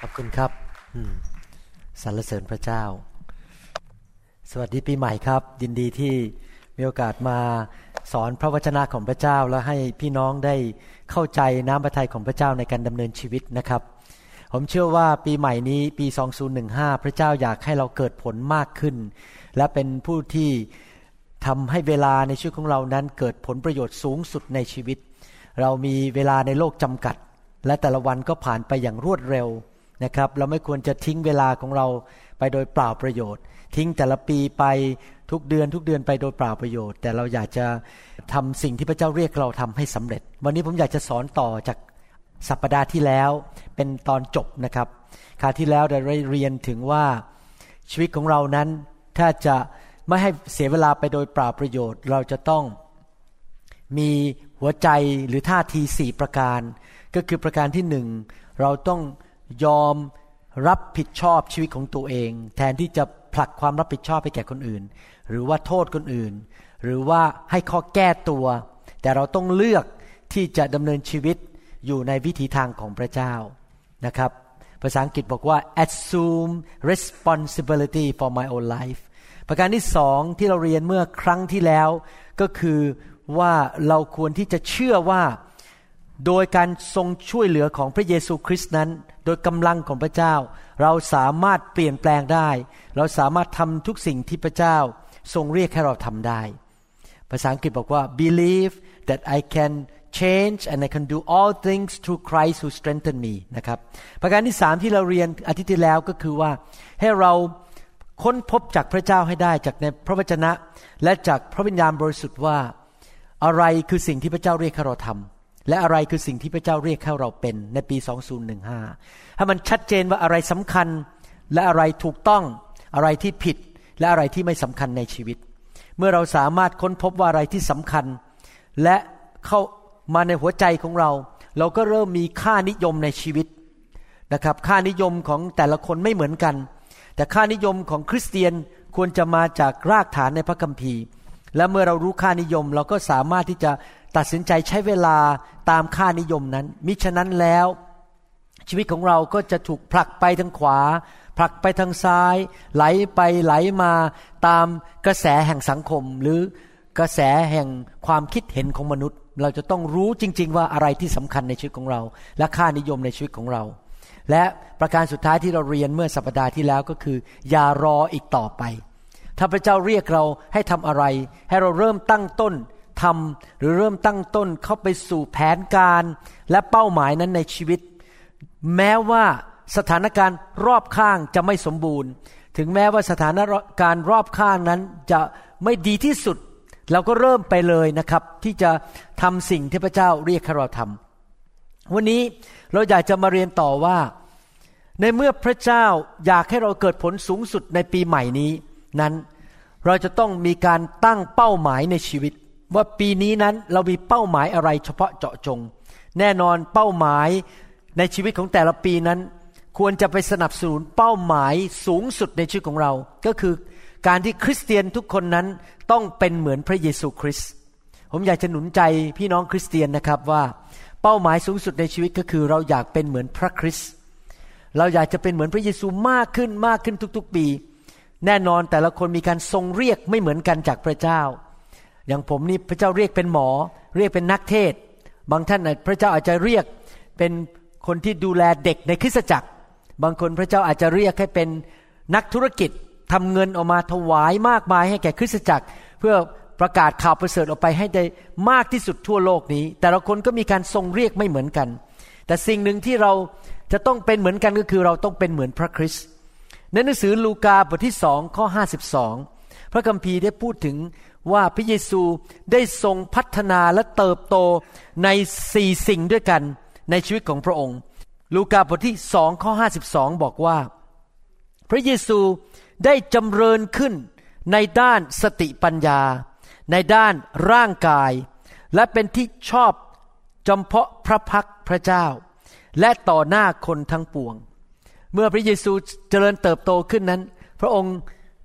ขอบคุณครับสรรเสริญพระเจ้า สวัสดีปีใหม่ครับ ยินดีที่มีโอกาสมาสอนพระวจนะของพระเจ้า และให้พี่น้องได้เข้าใจน้ำพระทัยของพระเจ้าในการดำเนินชีวิตนะครับ ผมเชื่อว่าปีใหม่นี้ปี 2015 พระเจ้าอยากให้เราเกิดผลมากขึ้น และเป็นผู้ที่ทำให้เวลาในชีวิตของเรานั้นเกิดผลประโยชน์สูงสุดในชีวิต เรามีเวลาในโลกจำกัด และแต่ละวันก็ผ่านไปอย่างรวดเร็วนะครับ เราไม่ควรจะทิ้งเวลาของเราไปโดยเปล่าประโยชน์ ทิ้งแต่ละปีไปทุกเดือนทุกเดือนไปโดยเปล่าประโยชน์ แต่เราอยากจะทำสิ่งที่พระเจ้าเรียกเราทำให้สำเร็จ วันนี้ผมอยากจะสอนต่อจากสัปปดาห์ที่แล้วเป็นตอนจบนะครับคราวที่แล้วเราได้เรียนถึงว่าชีวิตของเรานั้น ถ้าจะไม่ให้เสียเวลาไปโดยเปล่าประโยชน์ เราจะต้องมี หัวใจหรือท่าทีสี่ประการ ก็คือประการที่หนึ่งเราต้องยอมรับผิดชอบชีวิตของตัวเอง แทนที่จะผลักความรับผิดชอบไปแก่คนอื่น หรือว่าโทษคนอื่น หรือว่าให้ข้อแก้ตัว แต่เราต้องเลือกที่จะดำเนินชีวิตอยู่ในวิถีทางของพระเจ้านะครับ ภาษาอังกฤษบอกว่า assume responsibility for my own life ประการที่สองที่เราเรียนเมื่อครั้งที่แล้วก็คือ ว่าเราควรที่จะเชื่อว่าโดยการทรงช่วยเหลือของพระเยซูคริสต์นั้น โดยกำลังของพระเจ้า เราสามารถเปลี่ยนแปลงได้ เราสามารถทำทุกสิ่งที่พระเจ้าทรงเรียกให้เราทำได้ ภาษาอังกฤษบอกว่า believe that I can change and I can do all things through Christ who strengthen me นะครับประการที่สามที่เราเรียนอาทิตย์ที่แล้วก็คือว่าให้เราค้นพบจากพระเจ้าให้ได้จากในพระวจนะ และจากพระวิญญาณบริสุทธิ์ว่า อะไรคือสิ่งที่พระเจ้าเรียกให้เราทำและอะไรคือสิ่งที่พระเจ้าเรียกให้เราเป็นในปี 2015 ให้มันชัดเจนว่าอะไรสำคัญ และอะไรถูกต้องอะไรที่ผิด และอะไรที่ไม่สำคัญในชีวิต เมื่อเราสามารถค้นพบว่าอะไรที่สำคัญ และเข้ามาในหัวใจของเรา เราก็เริ่มมีค่านิยมในชีวิตนะครับค่านิยมของแต่ละคนไม่เหมือนกัน แต่ค่านิยมของคริสเตียนควรจะมาจากรากฐานในพระคัมภีร์ และเมื่อเรารู้ค่านิยมเราก็สามารถที่จะตัดสินใจใช้เวลาตามค่านิยมนั้น มิฉะนั้นแล้ว ชีวิตของเราก็จะถูกผลักไปทางขวา ผลักไปทางซ้าย ไหลไปไหลมาตามกระแสแห่งสังคม หรือกระแสแห่งความคิดเห็นของมนุษย์ เราจะต้องรู้จริง ๆ ว่าอะไรที่สำคัญในชีวิตของเรา และค่านิยมในชีวิตของเรา และประการสุดท้ายที่เราเรียนเมื่อสัปดาห์ที่แล้วก็คือ อย่ารออีกต่อไป ถ้าพระเจ้าเรียกเราให้ทำอะไร ให้เราเริ่มตั้งต้นทำหรือเริ่มตั้งต้นเข้าไปสู่แผนการและเป้าหมายนั้นในชีวิต แม้ว่าสถานการณ์รอบข้างจะไม่สมบูรณ์ ถึงแม้ว่าสถานการณ์รอบข้างนั้นจะไม่ดีที่สุด เราก็เริ่มไปเลยนะครับ ที่จะทำสิ่งที่พระเจ้าเรียกให้เราทำวันนี้เราอยากจะมาเรียนต่อว่า ในเมื่อพระเจ้าอยากให้เราเกิดผลสูงสุดในปีใหม่นี้ นั้น เราจะต้องมีการตั้งเป้าหมายในชีวิต ว่าปีนี้นั้นเรามีเป้าหมายอะไรเฉพาะเจาะจง แน่นอนเป้าหมายในชีวิตของแต่ละปีนั้น ควรจะไปสนับสนุนเป้าหมายสูงสุดในชีวิตของเรา ก็คือการที่คริสเตียนทุกคนนั้นต้องเป็นเหมือนพระเยซูคริสต์ผมอยากจะหนุนใจพี่น้องคริสเตียนนะครับว่าเป้าหมายสูงสุดในชีวิตก็คือ เราอยากเป็นเหมือนพระคริสต์เราอยากจะเป็นเหมือนพระเยซูมากขึ้นมากขึ้นทุก ๆ ปี แน่นอนแต่ละคนมีการทรงเรียกไม่เหมือนกันจากพระเจ้า อย่างผมนี่พระเจ้าเรียกเป็นหมอ เรียกเป็นนักเทศ บางท่านพระเจ้าอาจจะเรียกเป็นคนที่ดูแลเด็กในคริสตจักร บางคนพระเจ้าอาจจะเรียกให้เป็นนักธุรกิจทำเงินออกมาถวายมากมายให้แก่คริสตจักร เพื่อประกาศข่าวประเสริฐออกไปให้ได้มากที่สุดทั่วโลกนี้ แต่ละคนก็มีการทรงเรียกไม่เหมือนกัน แต่สิ่งหนึ่งที่เราจะต้องเป็นเหมือนกันก็คือเราต้องเป็นเหมือนพระคริสต์ ในหนังสือลูกาบทที่สองข้อ 52 พระคัมภีร์ได้พูดถึงว่าพระเยซูได้ทรงพัฒนาและเติบโตในสี่สิ่งด้วยกันในชีวิตของพระองค์ ลูกาบทที่สองข้อห้าสิบสองบอกว่า พระเยซูได้จำเริญขึ้นในด้านสติปัญญา ในด้านร่างกาย และเป็นที่ชอบจำเพาะพระพักพระเจ้า และต่อหน้าคนทั้งปวง เมื่อพระเยซูเจริญเติบโตขึ้นนั้น พระองค์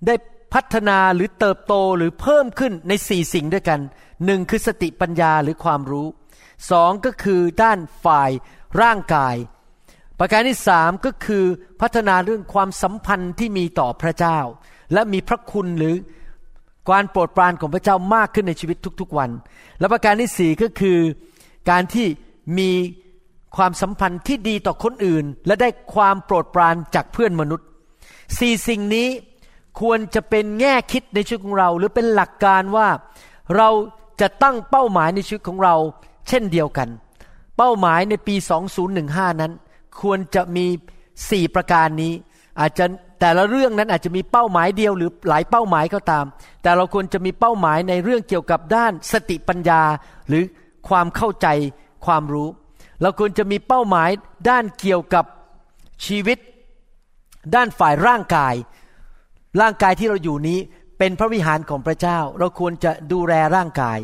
ได้พัฒนาหรือเติบโตหรือเพิ่มขึ้นในสี่สิ่งด้วยกันหนึ่งคือสติปัญญาหรือความรู้สองก็คือด้านฝ่ายร่างกาย ประการที่สามก็คือพัฒนาเรื่องความสัมพันธ์ที่มีต่อพระเจ้า และมีพระคุณหรือการโปรดปรานของพระเจ้ามากขึ้นในชีวิตทุกๆวัน และประการที่สี่ก็คือการที่มี ความสัมพันธ์ที่ดีต่อคนอื่น และได้ความโปรดปรานจากเพื่อนมนุษย์สี่สิ่งนี้ควรจะเป็นแง่คิดในชีวิตของเรา หรือเป็นหลักการว่าเราจะตั้งเป้าหมายในชีวิตของเรา เช่นเดียวกัน เป้าหมายในปี 2015 นั้น ควรจะมีสี่ประการนี้ อาจจะแต่ละเรื่องนั้นอาจจะมีเป้าหมายเดียวหรือหลายเป้าหมายก็ตาม แต่เราควรจะมีเป้าหมายในเรื่องเกี่ยวกับด้านสติปัญญาหรือความเข้าใจความรู้ เราควรจะมีเป้าหมายด้านเกี่ยวกับชีวิต ด้านฝ่ายร่างกาย ร่างกายที่เราอยู่นี้เป็นพระวิหารของพระเจ้า เราควรจะดูแลร่างกาย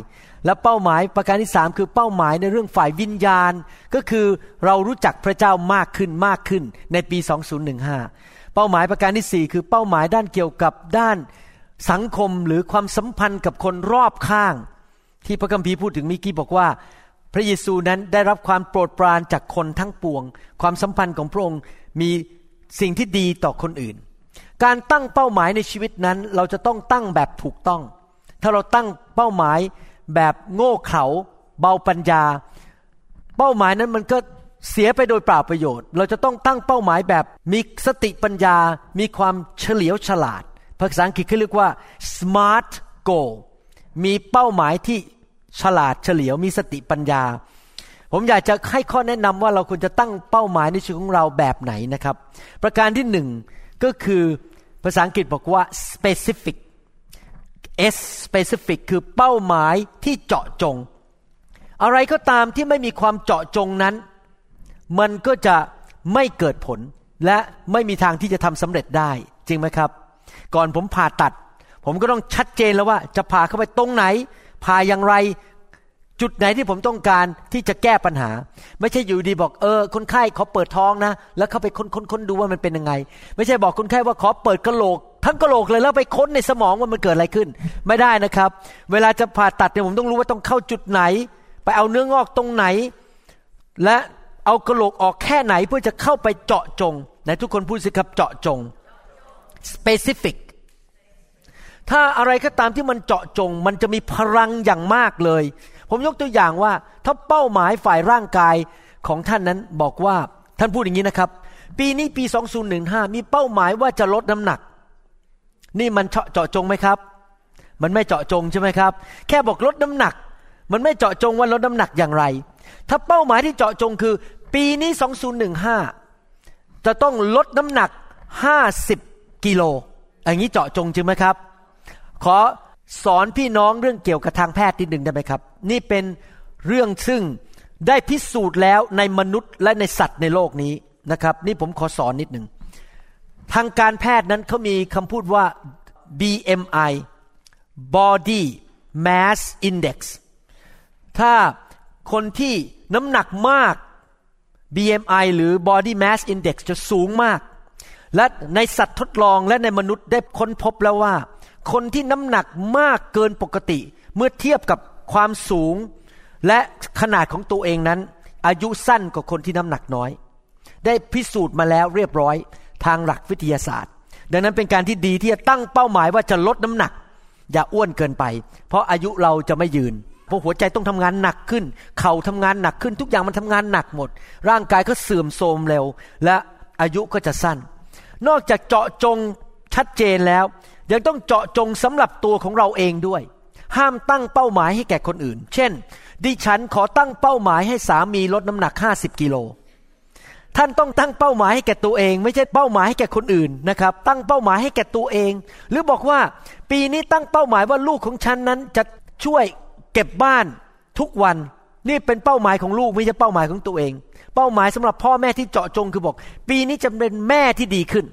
และเป้าหมายประการที่สามคือเป้าหมายในเรื่องฝ่ายวิญญาณ ก็คือเรารู้จักพระเจ้ามากขึ้นมากขึ้นในปี 2015 เป้าหมายประการที่สี่คือเป้าหมายด้านเกี่ยวกับด้านสังคมหรือความสัมพันธ์กับคนรอบข้าง ที่พระคัมภีร์พูดถึงมิกี้บอกว่า ระเยซูนั้นได้รับความโปรดปรานจากคนทั้งปวง ความสัมพันธ์ของพระองค์มีสิ่งที่ดีต่อคนอื่น การตั้งเป้าหมายในชีวิตนั้น เราจะต้องตั้งแบบถูกต้อง ถ้าเราตั้งเป้าหมายแบบโง่เขลาเบาปัญญา เป้าหมายนั้นมันก็เสียไปโดยเปล่าประโยชน์ เราจะต้องตั้งเป้าหมายแบบมีสติปัญญา มีความเฉลียวฉลาด ภาษาอังกฤษเขาเรียกว่า smart goal มีเป้าหมายที่ ฉลาดเฉลียวมีสติปัญญา ผมอยากจะให้ข้อแนะนำว่าเราควรจะตั้งเป้าหมายในชีวิตของเราแบบไหนนะครับ ประการที่หนึ่งก็คือภาษาอังกฤษบอกว่า specific S specific คือเป้าหมายที่เจาะจง อะไรก็ตามที่ไม่มีความเจาะจงนั้น มันก็จะไม่เกิดผลและไม่มีทางที่จะทำสำเร็จได้ จริงไหมครับ ก่อนผมผ่าตัด ผมก็ต้องชัดเจนแล้วว่าจะผ่าเข้าไปตรงไหน ผ่าอย่างไร จุดไหนที่ผมต้องการที่จะแก้ปัญหา ไม่ใช่อยู่ดีบอกเออ คนไข้ขอเปิดท้องนะ แล้วเข้าไปค้นค้นค้นดูว่ามันเป็นยังไง ไม่ใช่บอกคนไข้ว่าขอเปิดกระโหลกทั้งกระโหลกเลยแล้วไปค้นในสมองว่ามันเกิดอะไรขึ้น ไม่ได้นะครับ เวลาจะผ่าตัดเนี่ยผมต้องรู้ว่าต้องเข้าจุดไหน ไปเอาเนื้องอกตรงไหน และเอากระโหลกออกแค่ไหนเพื่อจะเข้าไปเจาะจงไหนทุกคนพูดสิครับเจาะจง specific ถ้าอะไรก็ตามที่มันเจาะจง มันจะมีพลังอย่างมากเลย ผมยกตัวอย่างว่า ถ้าเป้าหมายฝ่ายร่างกายของท่านนั้นบอกว่าท่านพูดอย่างนี้นะครับ ปีนี้ปี 2015 มีเป้าหมายว่าจะลดน้ำหนัก นี่มันเจาะจงไหมครับ มันไม่เจาะจงใช่ไหมครับ แค่บอกลดน้ำหนัก มันไม่เจาะจงว่าลดน้ำหนักอย่างไร ถ้าเป้าหมายที่เจาะจงคือ ปีนี้ 2015 จะต้องลดน้ำหนัก 50 กิโลอย่างนี้เจาะจงจริงไหมครับ ขอสอนพี่น้องเรื่องเกี่ยวกับทางแพทย์นิดหนึ่งได้ไหมครับ นี่เป็นเรื่องซึ่งได้พิสูจน์แล้วในมนุษย์และในสัตว์ในโลกนี้นะครับ นี่ผมขอสอนนิดหนึ่งทางการแพทย์นั้นเขามีคำพูดว่า BMI Body Mass Index ถ้าคนที่น้ำหนักมาก BMI หรือ Body Mass Index จะสูงมาก และในสัตว์ทดลองและในมนุษย์ได้ค้นพบแล้วว่า คนที่น้ำหนักมากเกินปกติ เมื่อเทียบกับความสูง และขนาดของตัวเองนั้น อายุสั้นกว่าคนที่น้ำหนักน้อย ได้พิสูจน์มาแล้วเรียบร้อยทางหลักวิทยาศาสตร์ ดังนั้นเป็นการที่ดีที่จะตั้งเป้าหมายว่าจะลดน้ำหนัก อย่าอ้วนเกินไป เพราะอายุเราจะไม่ยืนเพราะหัวใจต้องทำงานหนักขึ้น เข่าทำงานหนักขึ้น ทุกอย่างมันทำงานหนักหมด ร่างกายก็เสื่อมโทรมเร็ว และอายุก็จะสั้น นอกจากเจาะจงชัดเจนแล้ว ยังต้องเจาะจงสำหรับตัวของเราเองด้วย ห้ามตั้งเป้าหมายให้แก่คนอื่น เช่น ดิฉันขอตั้งเป้าหมายให้สามีลดน้ำหนัก 50กิโลท่านต้องตั้งเป้าหมายให้แก่ตัวเอง ไม่ใช่เป้าหมายให้แก่คนอื่นนะครับ ตั้งเป้าหมายให้แก่ตัวเอง หรือบอกว่าปีนี้ตั้งเป้าหมายว่าลูกของฉันนั้นจะช่วยเก็บบ้านทุกวันนี่เป็นเป้าหมายของลูกไม่ใช่เป้าหมายของตัวเอง เป้าหมายสำหรับพ่อแม่ที่เจาะจงคือบอก ปีนี้จะเป็นแม่ที่ดีขึ้น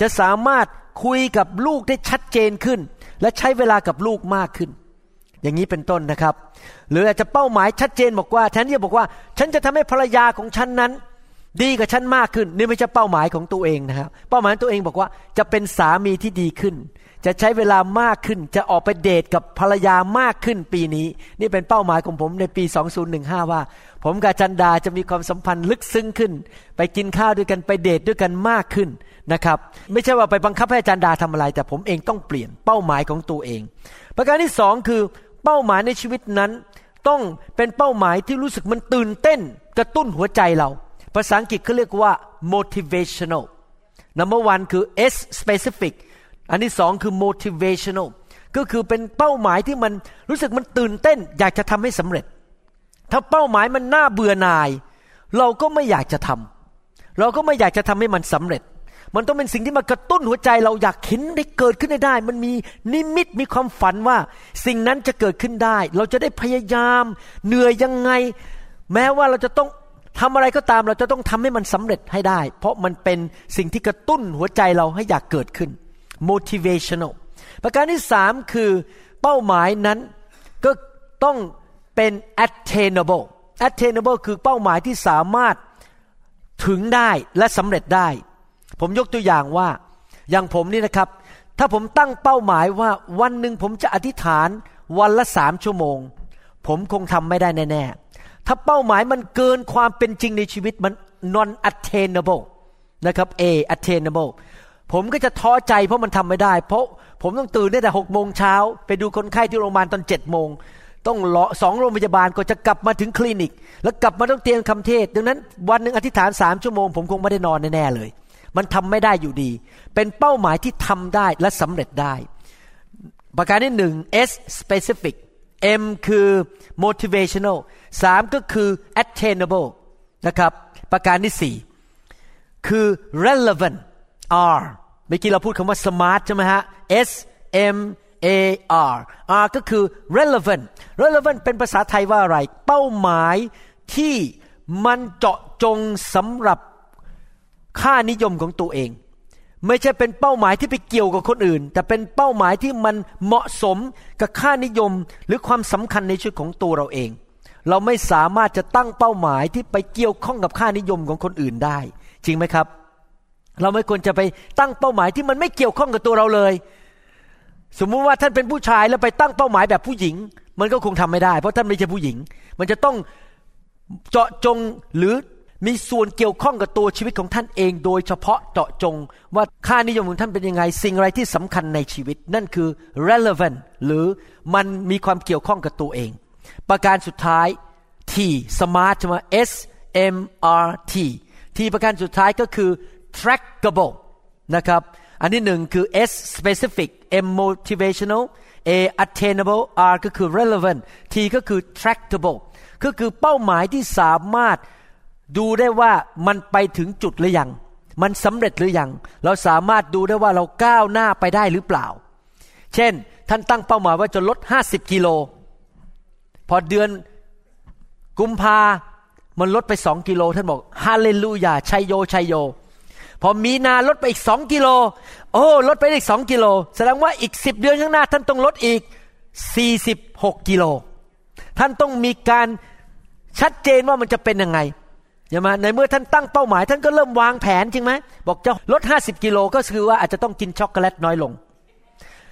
จะสามารถ คุยกับลูกได้ชัดเจนขึ้น และใช้เวลากับลูกมากขึ้น อย่างนี้เป็นต้นนะครับ หรืออาจจะเป้าหมายชัดเจนบอกว่าแทนที่จะบอกว่า ฉันจะทำให้ภรรยาของฉันนั้น ดีกับฉันมากขึ้น นี่ไม่ใช่เป้าหมายของตัวเองนะครับ เป้าหมายตัวเองบอกว่าจะเป็นสามีที่ดีขึ้น จะใช้เวลามากขึ้น จะออกไปเดทกับภรรยามากขึ้นปีนี้ นี่เป็นเป้าหมายของผมในปี 2015 ว่า ผมกับจันดาจะมีความสัมพันธ์ลึกซึ้งขึ้น ไปกินข้าวด้วยกันไปเดทด้วยกันมากขึ้นนะครับ ไม่ใช่ว่าไปบังคับให้จันดาทำอะไร แต่ผมเองต้องเปลี่ยนเป้าหมายของตัวเอง ประการที่สองคือเป้าหมายในชีวิตนั้น ต้องเป็นเป้าหมายที่รู้สึกมันตื่นเต้น กระตุ้นหัวใจเรา ภาษาอังกฤษเขาเรียกว่า motivational number one คือ S specific อันที่สองคือ motivational ก็คือเป็นเป้าหมายที่มันรู้สึกมันตื่นเต้น อยากจะทำให้สำเร็จ ถ้าเป้าหมายมันน่าเบื่อหน่าย เราก็ไม่อยากจะทำเราก็ไม่อยากจะทำให้มันสำเร็จ มันต้องเป็นสิ่งที่มากระตุ้นหัวใจเราอยากเห็นได้เกิดขึ้นได้ มันมีนิมิตมีความฝันว่า สิ่งนั้นจะเกิดขึ้นได้ เราจะได้พยายาม เหนื่อยยังไง แม้ว่าเราจะต้องทำอะไรก็ตามเราจะต้องทำให้มันสำเร็จให้ได้ เพราะมันเป็นสิ่งที่กระตุ้นหัวใจเราให้อยากเกิดขึ้น motivational ประการที่สามคือเป้าหมายนั้นก็ต้องเป็น attainable attainable คือเป้าหมายที่สามารถถึงได้และสำเร็จได้ ผมยกตัวอย่างว่า อย่างผมนี่นะครับ ถ้าผมตั้งเป้าหมายว่าวันหนึ่งผมจะอธิษฐานวันละสามชั่วโมง ผมคงทำไม่ได้แน่ ๆ ถ้าเป้าหมายมันเกินความเป็นจริงในชีวิตมัน non attainable นะครับ A attainable ผมก็จะท้อใจเพราะมันทำไม่ได้ เพราะผมต้องตื่นตั้งแต่หกโมงเช้าไปดูคนไข้ที่โรงพยาบาลตอนเจ็ดโมงต้องรอสองโรงพยาบาลก็จะกลับมาถึงคลินิก แล้วกลับมาต้องเตรียมคำเทศ ดังนั้นวันหนึ่งอธิษฐานสามชั่วโมง ผมคงไม่ได้นอนแน่เลย มันทำไม่ได้อยู่ดี เป็นเป้าหมายที่ทำได้และสำเร็จได้ ประการที่หนึ่ง S specific M คือ motivational สามก็คือ attainable นะครับ ประการที่สี่คือ relevant R เมื่อกี้เราพูดคำว่า smart ใช่ไหมฮะ S M A R R ก็คือ relevant relevant เป็นภาษาไทยว่าอะไร เป้าหมายที่มันเจาะจงสำหรับค่านิยมของตัวเอง ไม่ใช่เป็นเป้าหมายที่ไปเกี่ยวกับคนอื่น แต่เป็นเป้าหมายที่มันเหมาะสมกับค่านิยมหรือความสำคัญในชีวิตของตัวเราเอง เราไม่สามารถจะตั้งเป้าหมายที่ไปเกี่ยวข้องกับค่านิยมของคนอื่นได้ จริงไหมครับ เราไม่ควรจะไปตั้งเป้าหมายที่มันไม่เกี่ยวข้องกับตัวเราเลย สมมุติว่าท่านเป็นผู้ชายแล้วไปตั้งเป้าหมายแบบผู้หญิง มันก็คงทำไม่ได้ เพราะท่านไม่ใช่ผู้หญิง มันจะต้องเจาะจงหรือมีส่วนเกี่ยวข้องกับตัวชีวิตของท่านเอง โดยเฉพาะเจาะจง ว่าค่านิยมของท่านเป็นยังไง สิ่งอะไรที่สำคัญในชีวิต นั่นคือ relevant หรือมันมีความเกี่ยวข้องกับตัวเอง ประการสุดท้าย T smart ใช่ไหม S M R T T ประการสุดท้ายก็คือ trackable นะครับ อันที่หนึ่งคือ S specific M motivational A attainable R ก็คือ relevant T ก็คือ trackable ก็คือเป้าหมายที่สามารถดูได้ว่ามันไปถึงจุดหรือยัง มันสำเร็จหรือยัง เราสามารถดูได้ว่าเราก้าวหน้าไปได้หรือเปล่า เช่น ท่านตั้งเป้าหมายว่าจะลด 50 กิโล พอเดือนกุมภามันลดไปสองกิโล ท่านบอก ฮาเลลูยาชัยโยชัยโย พอมีนาลดไปอีกสองกิโล โอ้ ลดไปอีกสองกิโล แสดงว่าอีกสิบเดือนข้างหน้า ท่านต้องลดอีกสี่สิบหกกิโล ท่านต้องมีการชัดเจนว่ามันจะเป็นยังไงใช่ไหมในเมื่อท่านตั้งเป้าหมาย ท่านก็เริ่มวางแผนจริงไหมบอกจะลด50กิโลก็คือว่าอาจจะต้องกินช็อกโกแลตน้อยลง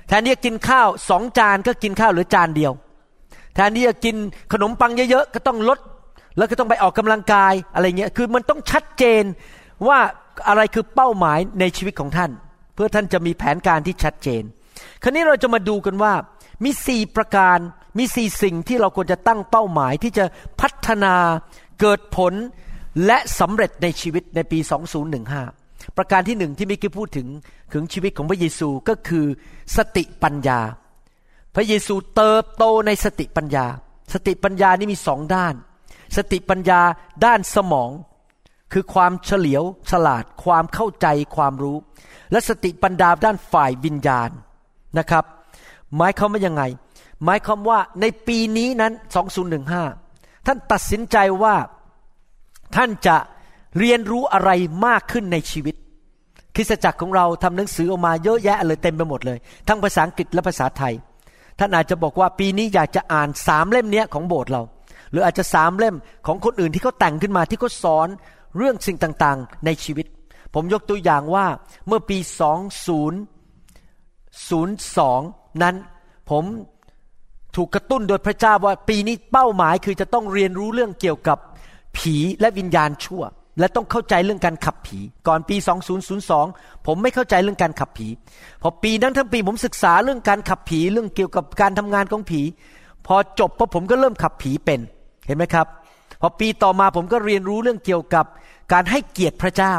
แทนที่จะกินข้าวสองจานก็กินข้าวหรือจานเดียว แทนที่จะกินขนมปังเยอะๆก็ต้องลด แล้วก็ต้องไปออกกำลังกายอะไรเงี้ยคือมันต้องชัดเจนว่า อะไรคือเป้าหมายในชีวิตของท่าน เพื่อท่านจะมีแผนการที่ชัดเจน คราวนี้เราจะมาดูกันว่า มีสี่ประการมีสี่สิ่งที่เราควรจะตั้งเป้าหมายที่จะพัฒนาเกิดผลและสำเร็จในชีวิตในปี 2015 ประการที่หนึ่งที่มิกี้พูดถึงถึงชีวิตของพระเยซูก็คือสติปัญญา พระเยซูเติบโตในสติปัญญา สติปัญญานี่มีสองด้าน สติปัญญาด้านสมอง คือความเฉลียวฉลาดความเข้าใจความรู้ และสติปัญญาด้านฝ่ายวิญญาณนะครับ หมายความว่ายังไง หมายความว่าในปีนี้นั้น 2015 ท่านตัดสินใจว่าท่านจะเรียนรู้อะไรมากขึ้นในชีวิต คริสตจักรของเราทำหนังสือออกมาเยอะแยะเลยเต็มไปหมดเลย ทั้งภาษาอังกฤษและภาษาไทย ท่านอาจจะบอกว่าปีนี้อยากจะอ่านสามเล่มนี้ของโบสถ์เรา หรืออาจจะสามเล่มของคนอื่นที่เขาแต่งขึ้นมาที่เขาสอน เรื่องสิ่งต่างๆ ในชีวิต ผมยกตัวอย่างว่าเมื่อปี 2002 นั้นผมถูกกระตุ้นโดยพระเจ้าว่าปีนี้เป้าหมายคือจะต้องเรียนรู้เรื่องเกี่ยวกับผีและวิญญาณชั่ว และต้องเข้าใจเรื่องการขับผี ก่อนปี 2002 ผมไม่เข้าใจเรื่องการขับผี พอปีนั้นทั้งปีผมศึกษาเรื่องการขับผีเรื่องเกี่ยวกับการทำงานของผี พอจบพอผมก็เริ่มขับผีเป็นเห็นไหมครับ พอปีต่อมาผมก็เรียนรู้เรื่องเกี่ยวกับการให้เกียรติพระเจ้า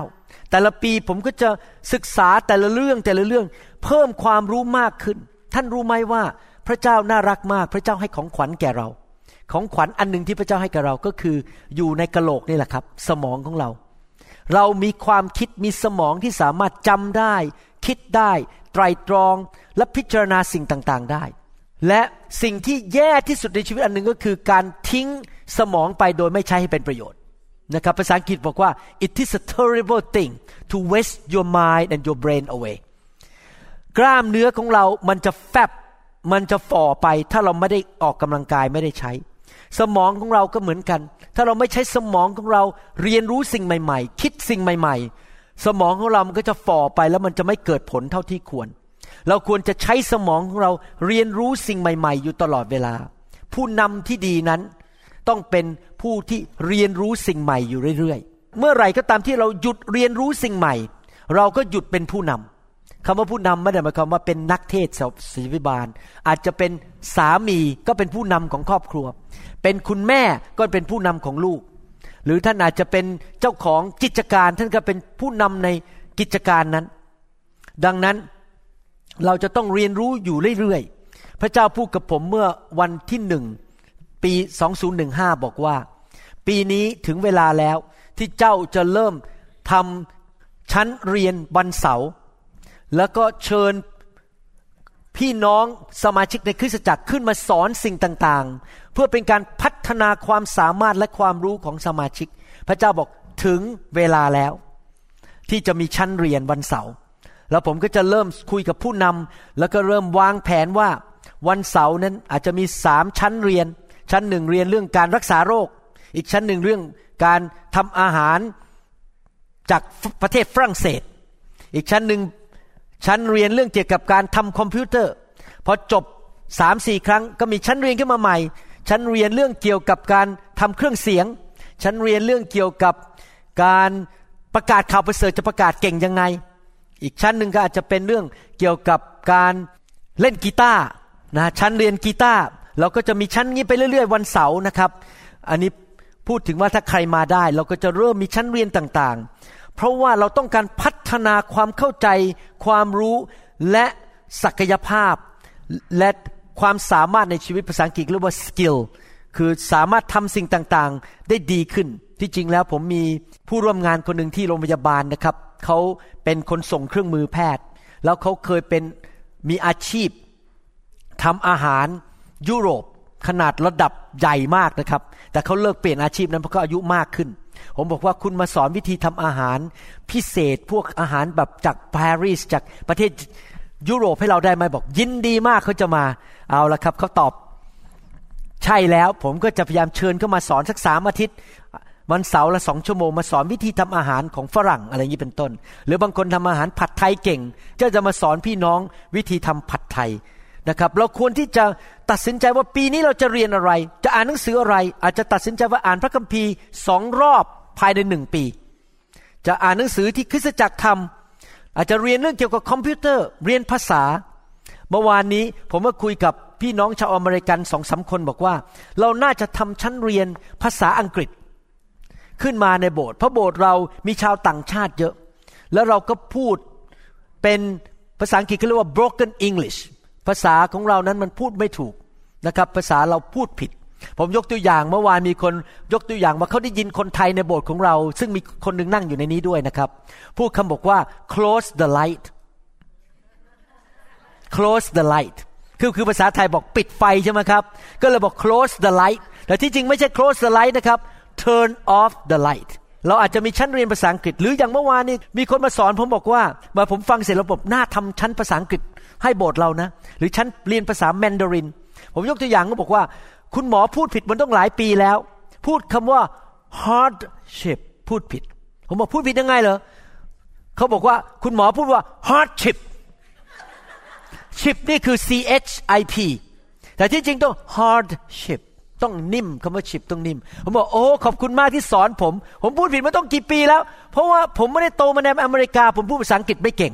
แต่ละปีผมก็จะศึกษาแต่ละเรื่องแต่ละเรื่อง เพิ่มความรู้มากขึ้น ท่านรู้ไหมว่าพระเจ้าน่ารักมาก พระเจ้าให้ของขวัญแก่เรา ของขวัญอันหนึ่งที่พระเจ้าให้แกับเราก็คืออยู่ในกะโหลกนี่แหละครับ สมองของเรา เรามีความคิดมีสมองที่สามารถจำได้ คิดได้ ไตรตรองและพิจารณาสิ่งต่างๆได้ และสิ่งที่แย่ที่สุดในชีวิตอันหนึ่งก็คือการทิ้ง สมองไปโดยไม่ใช้ให้เป็นประโยชน์นะครับภาษาอังกฤษบอกว่า it is a terrible thing to waste your mind and your brain away กล้ามเนื้อของเรามันจะแฟบมันจะฝ่อไปถ้าเราไม่ได้ออกกำลังกายไม่ได้ใช้ สมองของเราก็เหมือนกัน ถ้าเราไม่ใช้สมองของเราเรียนรู้สิ่งใหม่ ๆ คิดสิ่งใหม่ ๆ สมองของเรามันก็จะฝ่อไปแล้วมันจะไม่เกิดผลเท่าที่ควร เราควรจะใช้สมองของเราเรียนรู้สิ่งใหม่ ๆ อยู่ตลอดเวลา ผู้นำที่ดีนั้น ต้องเป็นผู้ที่เรียนรู้สิ่งใหม่อยู่เรื่อยๆ เมื่อไหร่ก็ตามที่เราหยุดเรียนรู้สิ่งใหม่ เราก็หยุดเป็นผู้นำคำว่าผู้นำไม่ได้หมายความว่าเป็นนักเทศศิวิบาล อาจจะเป็นสามีก็เป็นผู้นำของครอบครัว เป็นคุณแม่ก็เป็นผู้นำของลูก หรือท่านอาจจะเป็นเจ้าของกิจการ ท่านก็เป็นผู้นำในกิจการนั้น ดังนั้นเราจะต้องเรียนรู้อยู่เรื่อยๆ พระเจ้าพูดกับผมเมื่อวันที่หนึ่ง ปี 2015 บอกว่า ปีนี้ถึงเวลาแล้วที่เจ้าจะเริ่มทำชั้นเรียนวันเสาร์แล้วก็เชิญพี่น้องสมาชิกในคริสตจักรขึ้นมาสอนสิ่งต่างๆ เพื่อเป็นการพัฒนาความสามารถและความรู้ของสมาชิก พระเจ้าบอกถึงเวลาแล้ว ที่จะมีชั้นเรียนวันเสาร์แล้วผมก็จะเริ่มคุยกับผู้นำแล้วก็เริ่มวางแผนว่าวันเสาร์นั้นอาจจะมีสามชั้นเรียน ชั้นหนึ่งเรียนเรื่องการรักษาโรค อีกชั้นหนึ่งเรื่องการทำอาหารจากประเทศฝรั่งเศส อีกชั้นหนึ่งชั้นเรียนเรื่องเกี่ยวกับการทำคอมพิวเตอร์พอจบสามสี่ครั้งก็มีชั้นเรียนขึ้นมาใหม่ ชั้นเรียนเรื่องเกี่ยวกับการทำเครื่องเสียง ชั้นเรียนเรื่องเกี่ยวกับการประกาศข่าวประเสริฐจะประกาศเก่งยังไง อีกชั้นหนึ่งก็อาจจะเป็นเรื่องเกี่ยวกับการเล่นกีตาร์นะชั้นเรียนกีตาร์ เราก็จะมีชั้นนี้ไปเรื่อย ๆ วันเสาร์นะครับ อันนี้พูดถึงว่าถ้าใครมาได้ เราก็จะเริ่มมีชั้นเรียนต่างๆ เพราะว่าเราต้องการพัฒนาความเข้าใจ ความรู้และศักยภาพ และความสามารถในชีวิตภาษาอังกฤษเรียกว่า skill คือสามารถทำสิ่งต่างๆ ได้ดีขึ้น ที่จริงแล้วผมมีผู้ร่วมงานคนหนึ่งที่โรงพยาบาลนะครับเขาเป็นคนส่งเครื่องมือแพทย์ แล้วเขาเคยเป็นมีอาชีพทำอาหาร ยุโรปขนาดระดับใหญ่มากนะครับ แต่เขาเลิกเปลี่ยนอาชีพนั้นเพราะเขาอายุมากขึ้น ผมบอกว่าคุณมาสอนวิธีทำอาหารพิเศษพวกอาหารแบบจากปารีสจากประเทศยุโรปให้เราได้ไหมบอกยินดีมากเขาจะมาเอาละครับเขาตอบใช่แล้วผมก็จะพยายามเชิญเขามาสอนสักสามอาทิตย์วันเสาร์ละสองชั่วโมงมาสอนวิธีทำอาหารของฝรั่งอะไรอย่างนี้เป็นต้น หรือบางคนทำอาหารผัดไทยเก่งก็จะมาสอนพี่น้องวิธีทำผัดไทย นะครับ เราควรที่จะตัดสินใจว่าปีนี้เราจะเรียนอะไร จะอ่านหนังสืออะไร อาจจะตัดสินใจว่าอ่านพระคัมภีร์สองรอบภายในหนึ่งปี จะอ่านหนังสือที่คริสตจักรทำอาจจะเรียนเรื่องเกี่ยวกับคอมพิวเตอร์ เรียนภาษา เมื่อวานนี้ผมก็คุยกับพี่น้องชาวอเมริกันสองสามคนบอกว่า เราน่าจะทำชั้นเรียนภาษาอังกฤษ ขึ้นมาในโบสถ์เพราะโบสถ์เรามีชาวต่างชาติเยอะ แล้วเราก็พูดเป็นภาษาอังกฤษเขาเรียกว่า broken English ภาษาของเรานั้นมันพูดไม่ถูกนะครับ ภาษาเราพูดผิด ผมยกตัวอย่างเมื่อวานมีคนยกตัวอย่างว่าเขาได้ยินคนไทยในโบสถ์ของเรา ซึ่งมีคนหนึ่งนั่งอยู่ในนี้ด้วยนะครับ พูดคำบอกว่า close the light close the light คือคือภาษาไทยบอกปิดไฟใช่ไหมครับ ก็เลยบอก close the light แต่ที่จริงไม่ใช่ close the light นะครับ turn off the light เราอาจจะมีชั้นเรียนภาษาอังกฤษ หรืออย่างเมื่อวานนี้มีคนมาสอนผมบอกว่ามาผมฟังเสร็จแล้วผมน่าทำชั้นภาษาอังกฤษ ให้โบสถ์เรานะ หรือชั้นเรียนภาษาแมนดาริน ผมยกตัวอย่างก็บอกว่า คุณหมอพูดผิดมันต้องหลายปีแล้ว พูดคำว่า hardship พูดผิด ผมบอกพูดผิดยังไงเหรอเขาบอกว่าคุณหมอพูดว่า hardship ชิปนี่คือ C H I P แต่ที่จริงต้อง hardship ต้องนิ่มคำว่าชิปต้องนิ่ม ผมบอกโอ้ขอบคุณมากที่สอนผม ผมพูดผิดมาต้องกี่ปีแล้ว เพราะว่าผมไม่ได้โตมาในอเมริกา ผมพูดภาษาอังกฤษไม่เก่ง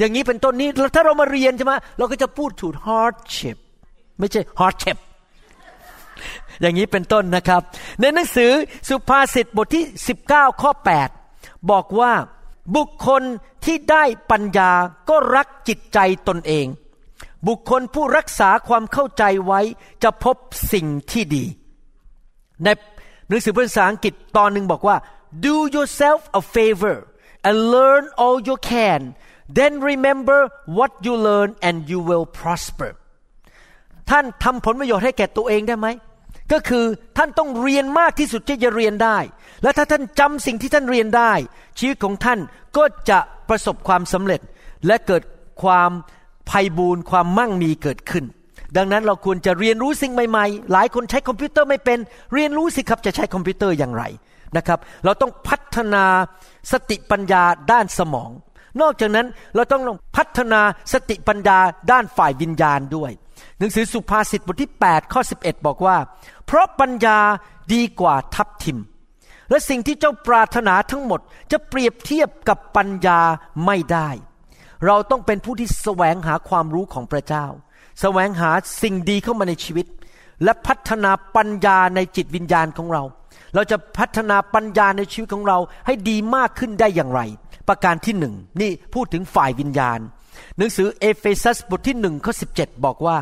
อย่างนี้เป็นต้นนี้ถ้าเรามาเรียนใช่ไหมเราก็จะพูดถูก hardship ไม่ใช่ hardship อย่างนี้เป็นต้นนะครับ ในหนังสือสุภาษิตบทที่ 19 ข้อ 8 บอกว่าบุคคลที่ได้ปัญญาก็รักจิตใจตนเอง บุคคลผู้รักษาความเข้าใจไว้จะพบสิ่งที่ดี ในหนังสือภาษาอังกฤษตอนหนึ่งบอกว่า do yourself a favor and learn all you can then remember what you learn and you will prosper ท่านทำผลประโยชน์ให้แก่ตัวเองได้ไหม ก็คือท่านต้องเรียนมากที่สุดที่จะเรียนได้ และถ้าท่านจำสิ่งที่ท่านเรียนได้ ชีวิตของท่านก็จะประสบความสำเร็จ และเกิดความไพบูลย์ความมั่งมีเกิดขึ้น ดังนั้นเราควรจะเรียนรู้สิ่งใหม่ๆ หลายคนใช้คอมพิวเตอร์ไม่เป็น เรียนรู้สิครับจะใช้คอมพิวเตอร์อย่างไรนะครับ เราต้องพัฒนาสติปัญญาด้านสมอง นอกจากนั้นเราต้องลงพัฒนาสติปัญญาด้านฝ่ายวิญญาณด้วย หนังสือสุภาษิตบทที่ 8 ข้อ 11 บอกว่า เพราะปัญญาดีกว่าทับทิม และสิ่งที่เจ้าปรารถนาทั้งหมดจะเปรียบเทียบกับปัญญาไม่ได้ เราต้องเป็นผู้ที่แสวงหาความรู้ของพระเจ้า แสวงหาสิ่งดีเข้ามาในชีวิต และพัฒนาปัญญาในจิตวิญญาณของเรา เราจะพัฒนาปัญญาในชีวิตของเราให้ดีมากขึ้นได้อย่างไร ประการที่หนึ่งนี่พูดถึงฝ่ายวิญญาณ หนังสือเอเฟซัสบทที่หนึ่งข้อสิบอกว่า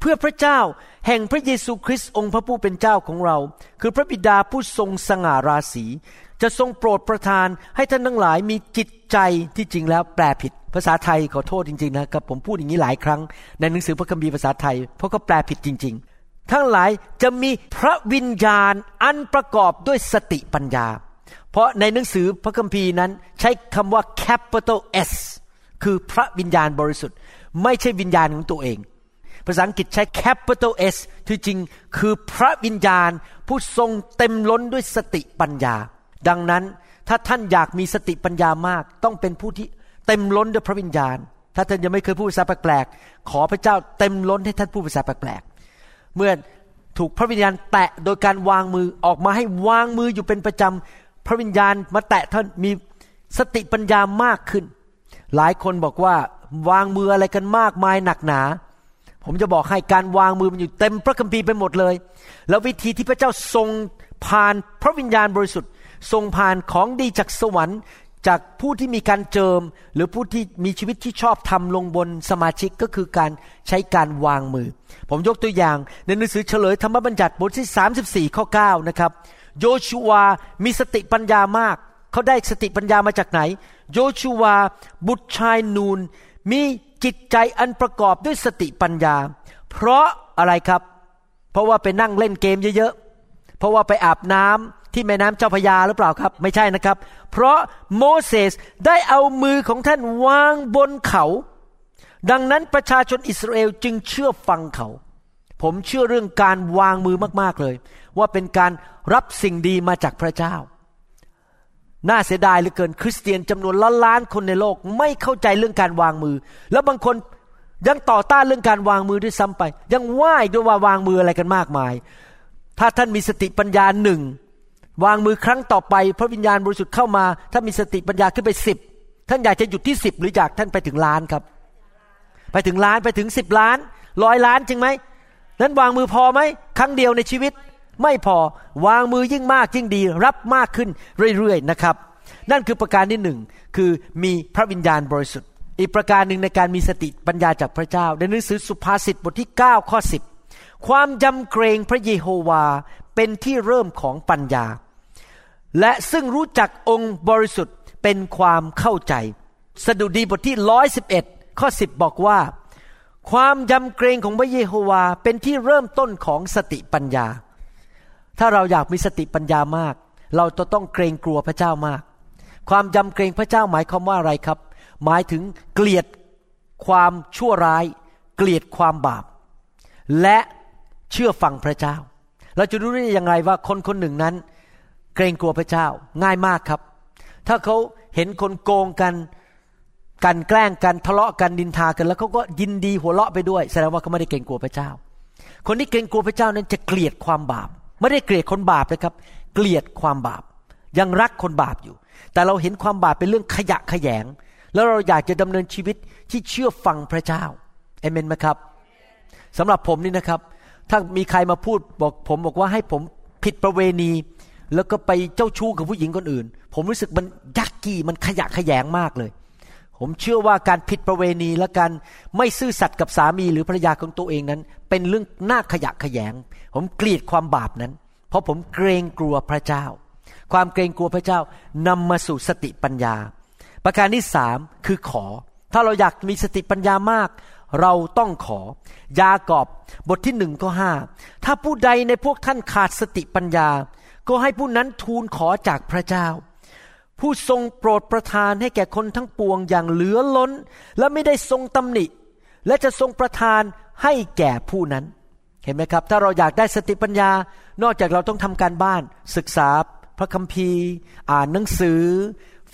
เพื่อพระเจ้าแห่งพระเยซูคริสต์องค์พระผู้เป็นเจ้าของเรา คือพระบิดาผู้ทรงสง่าราศี จะทรงโปรดประทานให้ท่านทั้งหลายมีจิตใจที่จริงแล้วแปลผิดภาษาไทยขอโทษจริงๆนะครับผมพูดอย่างนี้หลายครั้ง ในหนังสือพระคัมภีร์ภาษาไทย เพราะเขาแปลผิดจริง ๆ ทั้งหลายจะมีพระวิญญาณอันประกอบด้วยสติปัญญา เพราะในหนังสือพระคัมภีร์นั้นใช้คำว่า capital S คือพระวิญญาณบริสุทธิ์ ไม่ใช่วิญญาณของตัวเอง ภาษาอังกฤษใช้ capital S ที่จริงคือพระวิญญาณผู้ทรงเต็มล้นด้วยสติปัญญา ดังนั้นถ้าท่านอยากมีสติปัญญามาก ต้องเป็นผู้ที่เต็มล้นด้วยพระวิญญาณ ถ้าท่านยังไม่เคยพูดภาษาแปลกๆขอพระเจ้าเต็มล้นให้ท่านพูดภาษาแปลกๆเมื่อถูกพระวิญญาณแตะโดยการวางมือออกมาให้วางมืออยู่เป็นประจำ ระวิญญาณมาแตะท่านมีสติปัญญามากขึ้น หลายคนบอกว่าวางมืออะไรกันมากมายหนักหนา ผมจะบอกให้การวางมือมันอยู่เต็มพระคัมภีร์ไปหมดเลย แล้ววิธีที่พระเจ้าทรงผ่านพระวิญญาณบริสุทธิ์ทรงผ่านของดีจากสวรรค์จากผู้ที่มีการเจิม หรือผู้ที่มีชีวิตที่ชอบทำลงบนสมาชิกก็คือการใช้การวางมือ ผมยกตัวอย่างในหนังสือเฉลยธรรมบัญญัติบทที่ 34 ข้อ 9 นะครับ โยชูวามีสติปัญญามาก เขาได้สติปัญญามาจากไหน โยชูวาบุตรชายนูน มีจิตใจอันประกอบด้วยสติปัญญา เพราะอะไรครับ เพราะว่าไปนั่งเล่นเกมเยอะๆ เพราะว่าไปอาบน้ำที่แม่น้ำเจ้าพยาหรือเปล่าครับ ไม่ใช่นะครับ เพราะโมเสสได้เอามือของท่านวางบนเขา ดังนั้นประชาชนอิสราเอลจึงเชื่อฟังเขา ผมเชื่อเรื่องการวางมือมาก ๆเลย ว่าเป็นการรับสิ่งดีมาจากพระเจ้า น่าเสียดายเหลือเกินคริสเตียนจำนวนล้านล้านคนในโลกไม่เข้าใจเรื่องการวางมือ แล้วบางคนยังต่อต้านเรื่องการวางมือด้วยซ้ำไป ยังไหว้ด้วยว่าวางมืออะไรกันมากมาย ถ้าท่านมีสติปัญญาหนึ่งวางมือครั้งต่อไป พระวิญญาณบริสุทธิ์เข้ามา ถ้ามีสติปัญญาขึ้นไปสิบท่านอยากจะหยุดที่สิบหรืออยากท่านไปถึงล้านครับ ไปถึงล้านไปถึงสิบล้านร้อยล้านจริงไหม นั้นวางมือพอไหมครั้งเดียวในชีวิต ไม่พอวางมือยิ่งมากยิ่งดี รับมากขึ้นเรื่อยๆนะครับ นั่นคือประการที่หนึ่งคือมีพระวิญญาณบริสุทธิ์ อีกประการหนึ่งในการมีสติปัญญาจากพระเจ้า ในหนังสือสุภาษิตบทที่ 9 ข้อ 10 ความยำเกรงพระเยโฮวาเป็นที่เริ่มของปัญญา และซึ่งรู้จักองค์บริสุทธิ์เป็นความเข้าใจ สดุดีบทที่ร้อยสิบเอ็ดข้อสิบบอกว่า ความยำเกรงของพระเยโฮวาเป็นที่เริ่มต้นของสติปัญญา ถ้าเราอยากมีสติปัญญามาก เราจะต้องเกรงกลัวพระเจ้ามาก ความยำเกรงพระเจ้าหมายความว่าอะไรครับ หมายถึงเกลียดความชั่วร้าย เกลียดความบาป และเชื่อฟังพระเจ้า เราจะรู้ได้อยังไงว่าคนคนหนึ่งนั้น เกรงกลัวพระเจ้าง่ายมากครับ ถ้าเขาเห็นคนโกงกัน กันแกล้งกันทะเลาะกันดินทากัน แล้วเขาก็ยินดีหัวเราะไปด้วย แสดงว่าเขาไม่ได้เกรงกลัวพระเจ้า คนที่เกรงกลัวพระเจ้านั้นจะเกลียดความบาป ไม่ได้เกลียดคนบาปนะครับ เกลียดความบาป ยังรักคนบาปอยู่ แต่เราเห็นความบาปเป็นเรื่องขยะขยง แล้วเราอยากจะดำเนินชีวิตที่เชื่อฟังพระเจ้าเอเมนไหมครับสำหรับผมนี่นะครับ ถ้ามีใครมาพูดบอกผมบอกว่าให้ผมผิดประเวณี แล้วก็ไปเจ้าชู้กับผู้หญิงคนอื่น ผมรู้สึกมันยักกี้มันขยะขยงมากเลย ผมเชื่อว่าการผิดประเวณีและการไม่ซื่อสัตย์กับสามีหรือภรรยาของตัวเองนั้น เป็นเรื่องน่าขยะขยง ผมเกลียดความบาปนั้น เพราะผมเกรงกลัวพระเจ้า ความเกรงกลัวพระเจ้านำมาสู่สติปัญญา ประการที่สามคือขอ ถ้าเราอยากมีสติปัญญามาก เราต้องขอ ยากอบบทที่หนึ่งข้อห้าถ้าผู้ใดในพวกท่านขาดสติปัญญา ก็ให้ผู้นั้นทูลขอจากพระเจ้า ผู้ทรงโปรดประทานให้แก่คนทั้งปวงอย่างเหลือล้น และไม่ได้ทรงตำหนิ และจะทรงประทานให้แก่ผู้นั้น เห็นไหมครับ ถ้าเราอยากได้สติปัญญา นอกจากเราต้องทำการบ้าน ศึกษาพระคัมภีร์ อ่านหนังสือ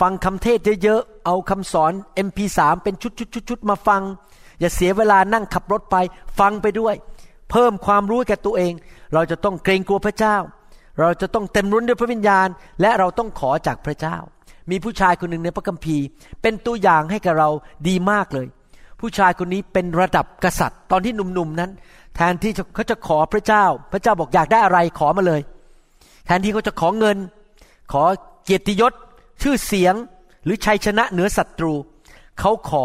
ฟังคำเทศเยอะๆ เอาคำสอน MP3 เป็นชุดๆๆมาฟัง อย่าเสียเวลานั่งขับรถไปฟังไปด้วย เพิ่มความรู้แก่ตัวเอง เราจะต้องเกรงกลัวพระเจ้า เราจะต้องเต็มรุนด้วยพระวิญญาณ และเราต้องขอจากพระเจ้า มีผู้ชายคนหนึ่งในพระคัมภีร์ เป็นตัวอย่างให้กับเราดีมากเลย ผู้ชายคนนี้เป็นระดับกษัตริย์ ตอนที่หนุ่มๆนั้น แทนที่เขาจะขอพระเจ้า พระเจ้าบอกอยากได้อะไรขอมาเลย แทนที่เขาจะขอเงิน ขอเกียรติยศ ชื่อเสียงหรือชัยชนะเหนือศัตรู เขาขอ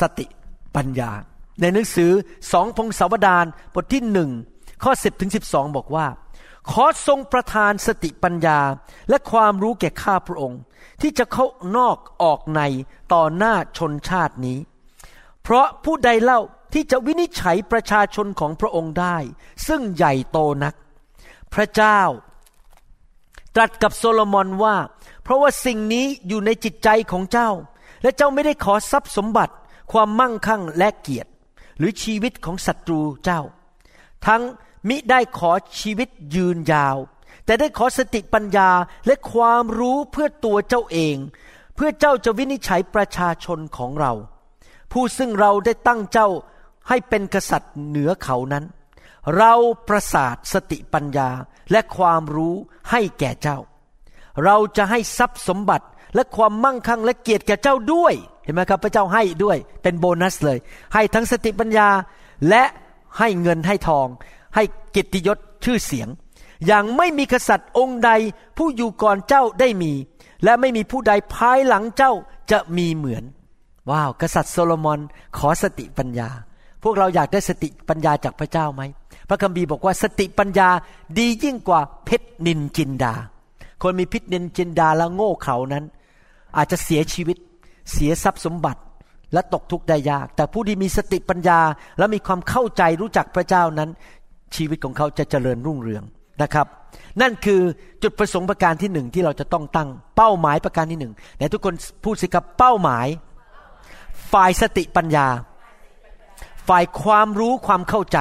สติปัญญา ในหนังสือสองพงศาวดารบทที่หนึ่งข้อสิบถึงสิบสองบอกว่า ขอทรงประทานสติปัญญาและความรู้แก่ข้าพระองค์ ที่จะเข้านอกออกในต่อหน้าชนชาตินี้ เพราะผู้ใดเล่าที่จะวินิจฉัยประชาชนของพระองค์ได้ ซึ่งใหญ่โตนัก พระเจ้า ตรัสกับโซโลมอนว่า เพราะว่าสิ่งนี้อยู่ในจิตใจของเจ้า และเจ้าไม่ได้ขอทรัพย์สมบัติ ความมั่งคั่งและเกียรติ หรือชีวิตของศัตรูเจ้า ทั้ง มิได้ขอชีวิตยืนยาว แต่ได้ขอสติปัญญาและความรู้เพื่อตัวเจ้าเอง เพื่อเจ้าจะวินิจฉัยประชาชนของเรา ผู้ซึ่งเราได้ตั้งเจ้าให้เป็นกษัตริย์เหนือเขานั้น เราประสาทสติปัญญาและความรู้ให้แก่เจ้า เราจะให้ทรัพย์สมบัติและความมั่งคั่งและเกียรติแก่เจ้าด้วย เห็นไหมครับพระเจ้าให้ด้วยเป็นโบนัสเลย ให้ทั้งสติปัญญาและให้เงินให้ทอง ให้เกียรติยศชื่อเสียง อย่างไม่มีกษัตริย์องค์ใดผู้อยู่ก่อนเจ้าได้มี และไม่มีผู้ใดภายหลังเจ้าจะมีเหมือน ว้าว กษัตริย์โซโลมอนขอสติปัญญา พวกเราอยากได้สติปัญญาจากพระเจ้าไหม พระคัมภีร์บอกว่าสติปัญญาดียิ่งกว่าเพชรนินจินดา คนมีพิษนินจินดาแล้วโง่เขลานั้น อาจจะเสียชีวิต เสียทรัพย์สมบัติและตกทุกข์ได้ยาก แต่ผู้ที่มีสติปัญญาและมีความเข้าใจรู้จักพระเจ้านั้น ชีวิตของเขาจะเจริญรุ่งเรืองนะครับ นั่นคือจุดประสงค์ประการที่หนึ่งที่เราจะต้องตั้งเป้าหมายประการที่หนึ่งแต่ทุกคนพูดสิครับเป้าหมาย ฝ่ายสติปัญญา ฝ่ายความรู้ความเข้าใจ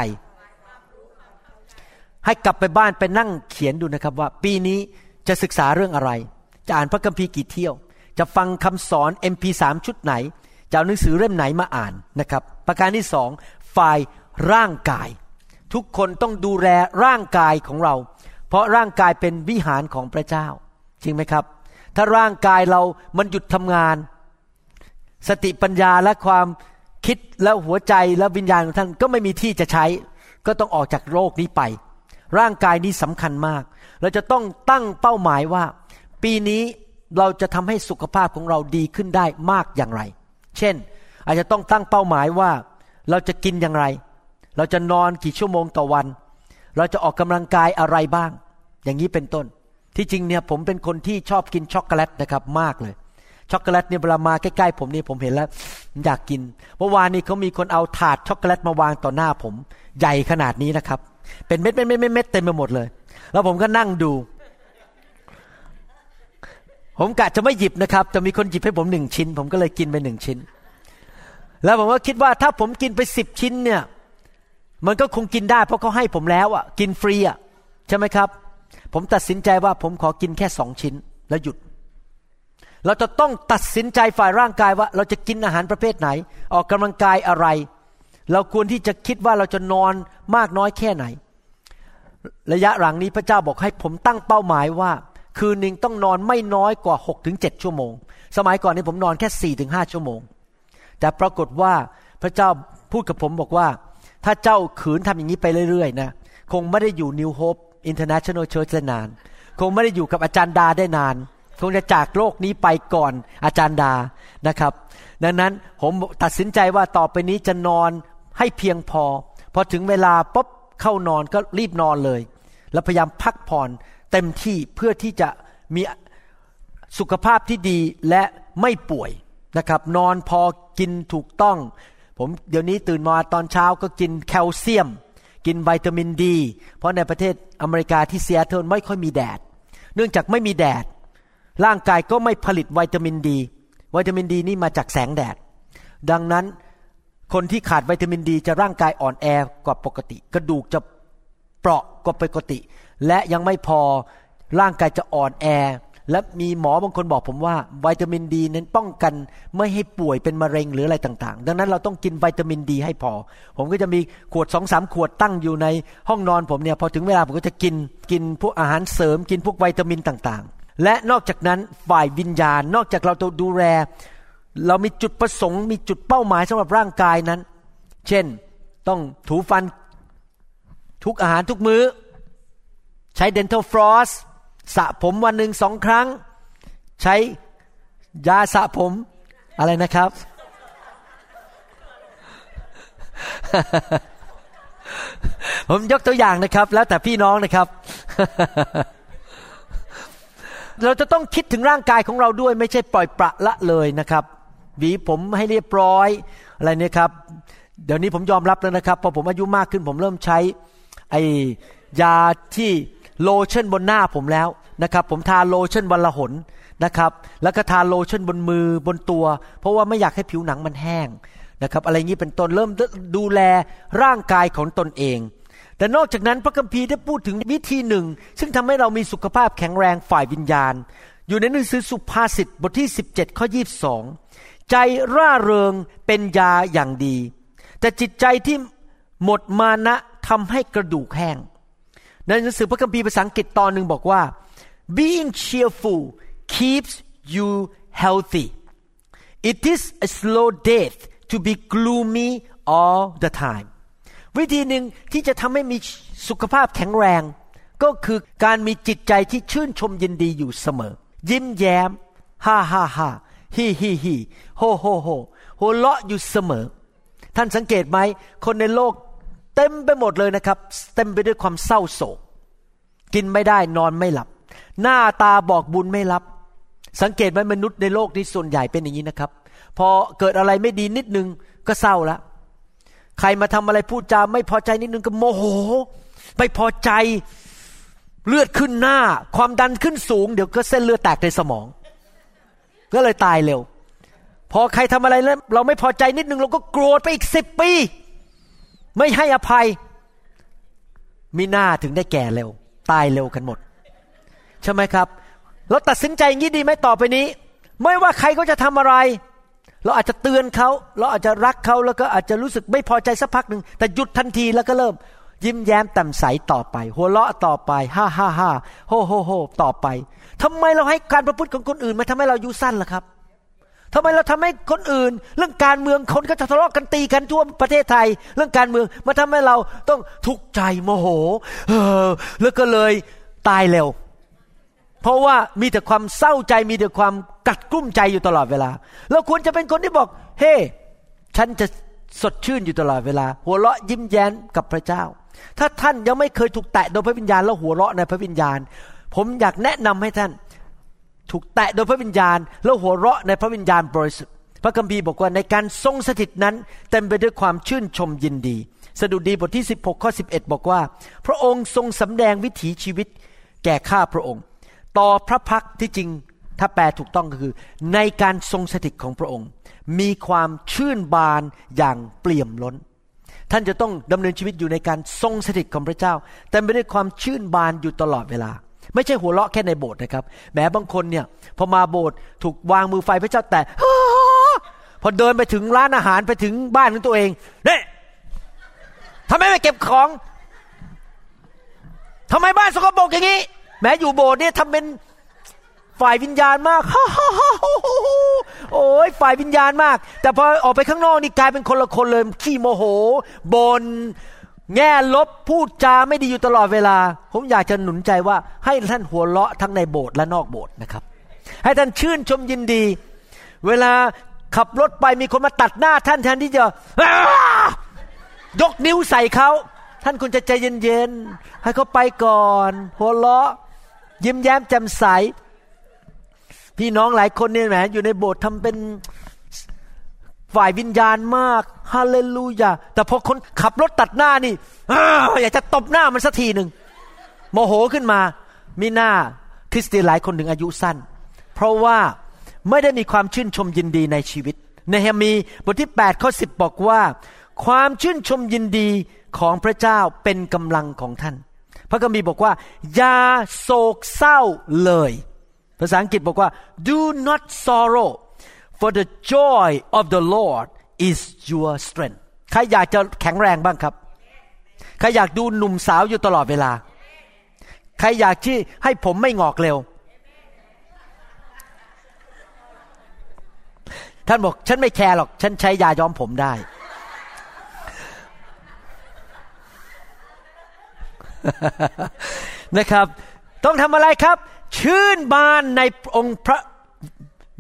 ให้กลับไปบ้านไปนั่งเขียนดูนะครับว่า ปีนี้จะศึกษาเรื่องอะไร จะอ่านพระคัมภีร์กี่เที่ยว จะฟังคำสอน MP3 ชุดไหนจะเอาหนังสือเล่มไหนมาอ่านนะครับ ประการที่สองฝ่ายร่างกาย ทุกคนต้องดูแลร่างกายของเรา เพราะร่างกายเป็นวิหารของพระเจ้า จริงไหมครับ ถ้าร่างกายเรามันหยุดทำงาน สติปัญญาและความคิดและหัวใจและวิญญาณของท่านก็ไม่มีที่จะใช้ ก็ต้องออกจากโลกนี้ไป ร่างกายนี้สำคัญมาก เราจะต้องตั้งเป้าหมายว่า ปีนี้เราจะทำให้สุขภาพของเราดีขึ้นได้มากอย่างไร เช่น อาจจะต้องตั้งเป้าหมายว่าเราจะกินอย่างไร เราจะนอนกี่ชั่วโมงต่อวัน เราจะออกกำลังกายอะไรบ้าง อย่างนี้เป็นต้น ที่จริงเนี่ยผมเป็นคนที่ชอบกินช็อกโกแลตนะครับมากเลย ช็อกโกแลตเนี่ยเวลามาใกล้ๆผมนี่ผมเห็นแล้วอยากกินเมื่อวานนี้เขามีคนเอาถาดช็อกโกแลตมาวางต่อหน้าผม ใหญ่ขนาดนี้นะครับ เป็นเม็ดเม็ดเม็ดเม็ดเต็มไปหมดเลย แล้วผมก็นั่งดู ผมกะจะไม่หยิบนะครับจะมีคนหยิบให้ผมหนึ่งชิ้น ผมก็เลยกินไปหนึ่งชิ้น แล้วผมก็คิดว่าถ้าผมกินไปสิบชิ้นเนี่ย มันก็คงกินได้เพราะเขาให้ผมแล้วอะ กินฟรีอะใช่ไหมครับ ผมตัดสินใจว่าผมขอกินแค่สองชิ้นแล้วหยุด เราจะต้องตัดสินใจฝ่ายร่างกายว่า เราจะกินอาหารประเภทไหน ออกกำลังกายอะไร เราควรที่จะคิดว่าเราจะนอนมากน้อยแค่ไหน ระยะหลังนี้พระเจ้าบอกให้ผมตั้งเป้าหมายว่า คืนหนึ่งต้องนอนไม่น้อยกว่า6กถึงเชั่วโมง สมัยก่อนนี้ผมนอนแค่4ี่ถึงหชั่วโมง แต่ปรากฏว่าพระเจ้าพูดกับผมบอกว่า ถ้าเจ้าขืนทำอย่างนี้ไปเรื่อยๆนะคงไม่ได้อยู่ New Hope International Church ได้นาน คงไม่ได้อยู่กับอาจารย์ดาได้นาน คงจะจากโลกนี้ไปก่อนอาจารย์ดานะครับ ดังนั้นผมตัดสินใจว่าต่อไปนี้จะนอนให้เพียงพอ พอถึงเวลาปุ๊บเข้านอนก็รีบนอนเลย แล้วพยายามพักผ่อนเต็มที่เพื่อที่จะมีสุขภาพที่ดีและไม่ป่วยนะครับ นอนพอกินถูกต้อง ผมเดี๋ยวนี้ตื่นมาตอนเช้าก็กินแคลเซียม กินวิตามินดี เพราะในประเทศอเมริกาที่เซียเทิลไม่ค่อยมีแดด เนื่องจากไม่มีแดด ร่างกายก็ไม่ผลิตวิตามินดีวิตามินดีนี่มาจากแสงแดด ดังนั้นคนที่ขาดวิตามินดีจะร่างกายอ่อนแอกว่าปกติ กระดูกจะเปราะกว่าปกติ และยังไม่พอร่างกายจะอ่อนแอ และมีหมอบางคนบอกผมว่าวิตามินดีนั้นป้องกันไม่ให้ป่วยเป็นมะเร็งหรืออะไรต่างๆ ดังนั้นเราต้องกินวิตามินดีให้พอ ผมก็จะมีขวดสองสามขวดตั้งอยู่ในห้องนอนผมเนี่ยพอถึงเวลาผมก็จะกินกินพวกอาหารเสริม กินพวกวิตามินต่างๆ และนอกจากนั้นฝ่ายวิญญาณ นอกจากเราจะดูแล เรามีจุดประสงค์มีจุดเป้าหมายสำหรับร่างกายนั้น เช่นต้องถูฟันทุกอาหารทุกมือ้อ ใช้ dental floss ส สระผมวันหนึ่งสองครั้ง ใช้ยาสระผมอะไรนะครับ ผมยกตัวอย่างนะครับ แล้วแต่พี่น้องนะครับ เราจะต้องคิดถึงร่างกายของเราด้วย ไม่ใช่ปล่อยประละเลยนะครับหวีผมให้เรียบร้อยอะไรเนี่ยครับ เดี๋ยวนี้ผมยอมรับแล้วนะครับพอผมอายุมากขึ้นผมเริ่มใช้ไอยาที่โลชั่นบนหน้าผมแล้ว นะครับ ผมทาโลชั่นวันละหนนะครับ แล้วก็ทาโลชั่นบนมือบนตัว เพราะว่าไม่อยากให้ผิวหนังมันแห้งนะครับ อะไรงี้เป็นต้นเริ่มดูแลร่างกายของตนเอง แต่นอกจากนั้นพระคัมภีร์ได้พูดถึงวิธีหนึ่ง ซึ่งทำให้เรามีสุขภาพแข็งแรงฝ่ายวิญญาณ อยู่ในหนังสือสุภาษิตบทที่ 17ข้อ22 ใจร่าเริงเป็นยาอย่างดี แต่จิตใจที่หมดมานะทำให้กระดูกแห้งในหนังสือพระคัมภีร์ภาษาอังกฤษตอนหนึ่งบอกว่า being cheerful keeps you healthy it is a slow death to be gloomy all the time วิธีหนึ่งที่จะทำให้มีสุขภาพแข็งแรง ก็คือการมีจิตใจที่ชื่นชมยินดีอยู่เสมอ ยิ้มแย้มฮ่าฮ่าฮ่าฮีฮีฮีโฮโฮโฮโหเลาะอยู่เสมอ ท่านสังเกตไหม คนในโลกเต็มไปหมดเลยนะครับ เต็มไปด้วยความเศร้าโศก กินไม่ได้นอนไม่หลับ หน้าตาบอกบุญไม่รับ สังเกตไหมมนุษย์ในโลกนี้ส่วนใหญ่เป็นอย่างนี้นะครับ พอเกิดอะไรไม่ดีนิดนึงก็เศร้าละใครมาทำอะไรพูดจาไม่พอใจนิดนึงก็โมโห ไม่พอใจเลือดขึ้นหน้า ความดันขึ้นสูง เดี๋ยวก็เส้นเลือดแตกในสมอง ก็เลยตายเร็ว พอใครทำอะไรแล้ว เราไม่พอใจนิดนึงเราก็โกรธไปอีกสิบปี ไม่ให้อภัย มีหน้าถึงได้แก่เร็ว ตายเร็วกันหมด ใช่ไหมครับ เราตัดสินใจอย่างนี้ดีไหมต่อไปนี้ ไม่ว่าใครก็จะทำอะไร เราอาจจะเตือนเขา เราอาจจะรักเขาแล้วก็อาจจะรู้สึกไม่พอใจสักพักหนึ่งแต่หยุดทันทีแล้วก็เริ่ม ยิ้มแย้มแจ่มใสต่อไป หัวเราะต่อไปฮ่าฮ่าฮ่าโฮโฮโฮต่อไปทำไมเราให้การประพฤติของคนอื่นมาทำให้เราอยู่สั้นล่ะครับทำไมเราทำให้คนอื่น เรื่องการเมืองคนก็จะทะเลาะกันตีกันทั่วประเทศไทย เรื่องการเมืองมาทำให้เราต้องทุกข์ใจโมโห เออแล้วก็เลยตายเร็ว เพราะว่ามีแต่ความเศร้าใจมีแต่ความกลัดกลุ้มใจอยู่ตลอดเวลา เราควรจะเป็นคนที่บอก เฮ้ hey, ฉันจะสดชื่นอยู่ตลอดเวลา หัวเราะยิ้มแย้มกับพระเจ้า ถ้าท่านยังไม่เคยถูกแตะโดยพระวิญญาณแล้วหัวเราะในพระวิญญาณ ผมอยากแนะนำให้ท่าน ถูกแตะโดยพระวิญญาณ แล้วหัวเราะในพระวิญญาณบริสุทธิ์พระคัมภีร์บอกว่าในการทรงสถิตนั้น เต็มไปด้วยความชื่นชมยินดี สดุดีบทที่ 16ข้อ11 บอกว่า พระองค์ทรงสำแดงวิถีชีวิตแก่ข้าพระองค์ ต่อพระพักที่จริงถ้าแปลถูกต้องก็คือ ในการทรงสถิตของพระองค์ มีความชื่นบานอย่างเปี่ยมล้น ท่านจะต้องดำเนินชีวิตอยู่ในการทรงสถิตของพระเจ้า แต่ไม่ได้ความชื่นบานอยู่ตลอดเวลา ไม่ใช่หัวเราะแค่ในโบสถ์นะครับแม้บางคนเนี่ยพอมาโบสถ์ถูกวางมือไฟพระเจ้าแต่พอเดินไปถึงร้านอาหารไปถึงบ้านของตัวเองเนี่ยทำไมไม่เก็บของทำไมบ้านสกปรกอย่างนี้ แม้อยู่โบสถ์เนี่ยทำเป็นฝ่ายวิญญาณมากโอ้ยฝ่ายวิญญาณมาก แต่พอออกไปข้างนอกนี่กลายเป็นคนละคนเลยขี้โมโหบนแง่ลบพูดจาไม่ดีอยู่ตลอดเวลา ผมอยากจะหนุนใจว่าให้ท่านหัวเราะทั้งในโบสถ์และนอกโบสถ์นะครับ ให้ท่านชื่นชมยินดี เวลาขับรถไปมีคนมาตัดหน้าท่านแทนที่จะยกนิ้วใส่เขาท่านควรจะใจเย็นๆให้เขาไปก่อน หัวเราะ ยิ้มแย้มแจ่มใส พี่น้องหลายคนเนี่ยแหมอยู่ในโบสถ์ทำเป็นฝ่ายวิญญาณมากฮาเลลูยาแต่พอคนขับรถตัดหน้านี่อยากจะตบหน้ามันสักทีหนึ่งโมโหขึ้นมามีหน้าคริสเตียนหลายคนถึงอายุสั้น เพราะว่าไม่ได้มีความชื่นชมยินดีในชีวิตในเฮมีบทที่8ข้อ10 บอกว่า ความชื่นชมยินดีของพระเจ้าเป็นกำลังของท่าน พระคัมภีร์บอกว่า อย่าโศกเศร้าเลย ภาษาอังกฤษบอกว่า do not sorrow for the joy of the Lord is your strength ใครอยากจะแข็งแรงบ้างครับ ใครอยากดูหนุ่มสาวอยู่ตลอดเวลา ใครอยากที่ให้ผมไม่งอกเร็ว ท่านบอกฉันไม่แคร์หรอก ฉันใช้ยาย้อมผมได้ นะครับ ต้องทำอะไรครับ ชื่นบานในองค์พระ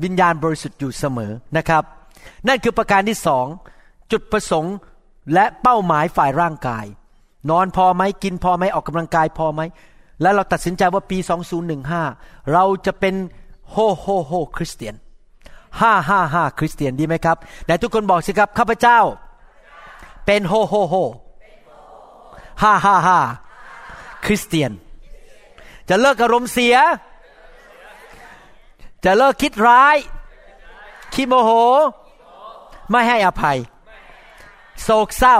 วิญญาณบริสุทธิ์อยู่เสมอนะครับ นั่นคือประการที่สองจุดประสงค์และเป้าหมายฝ่ายร่างกาย นอนพอไหมกินพอไหมออกกำลังกายพอไหม แล้วเราตัดสินใจว่าปี 2015 เราจะเป็นโฮโฮโฮคริสเตียนห้าห้าห้าคริสเตียนดีไหมครับแต่ทุกคนบอกสิครับข้าพเจ้า เป็นโฮโฮโฮห้าห้าห้า คริสเตียน จะเลิกอารมณ์เสีย จะเลิกคิดร้ายขี้โมโห ไม่ให้อภัย โศกเศร้า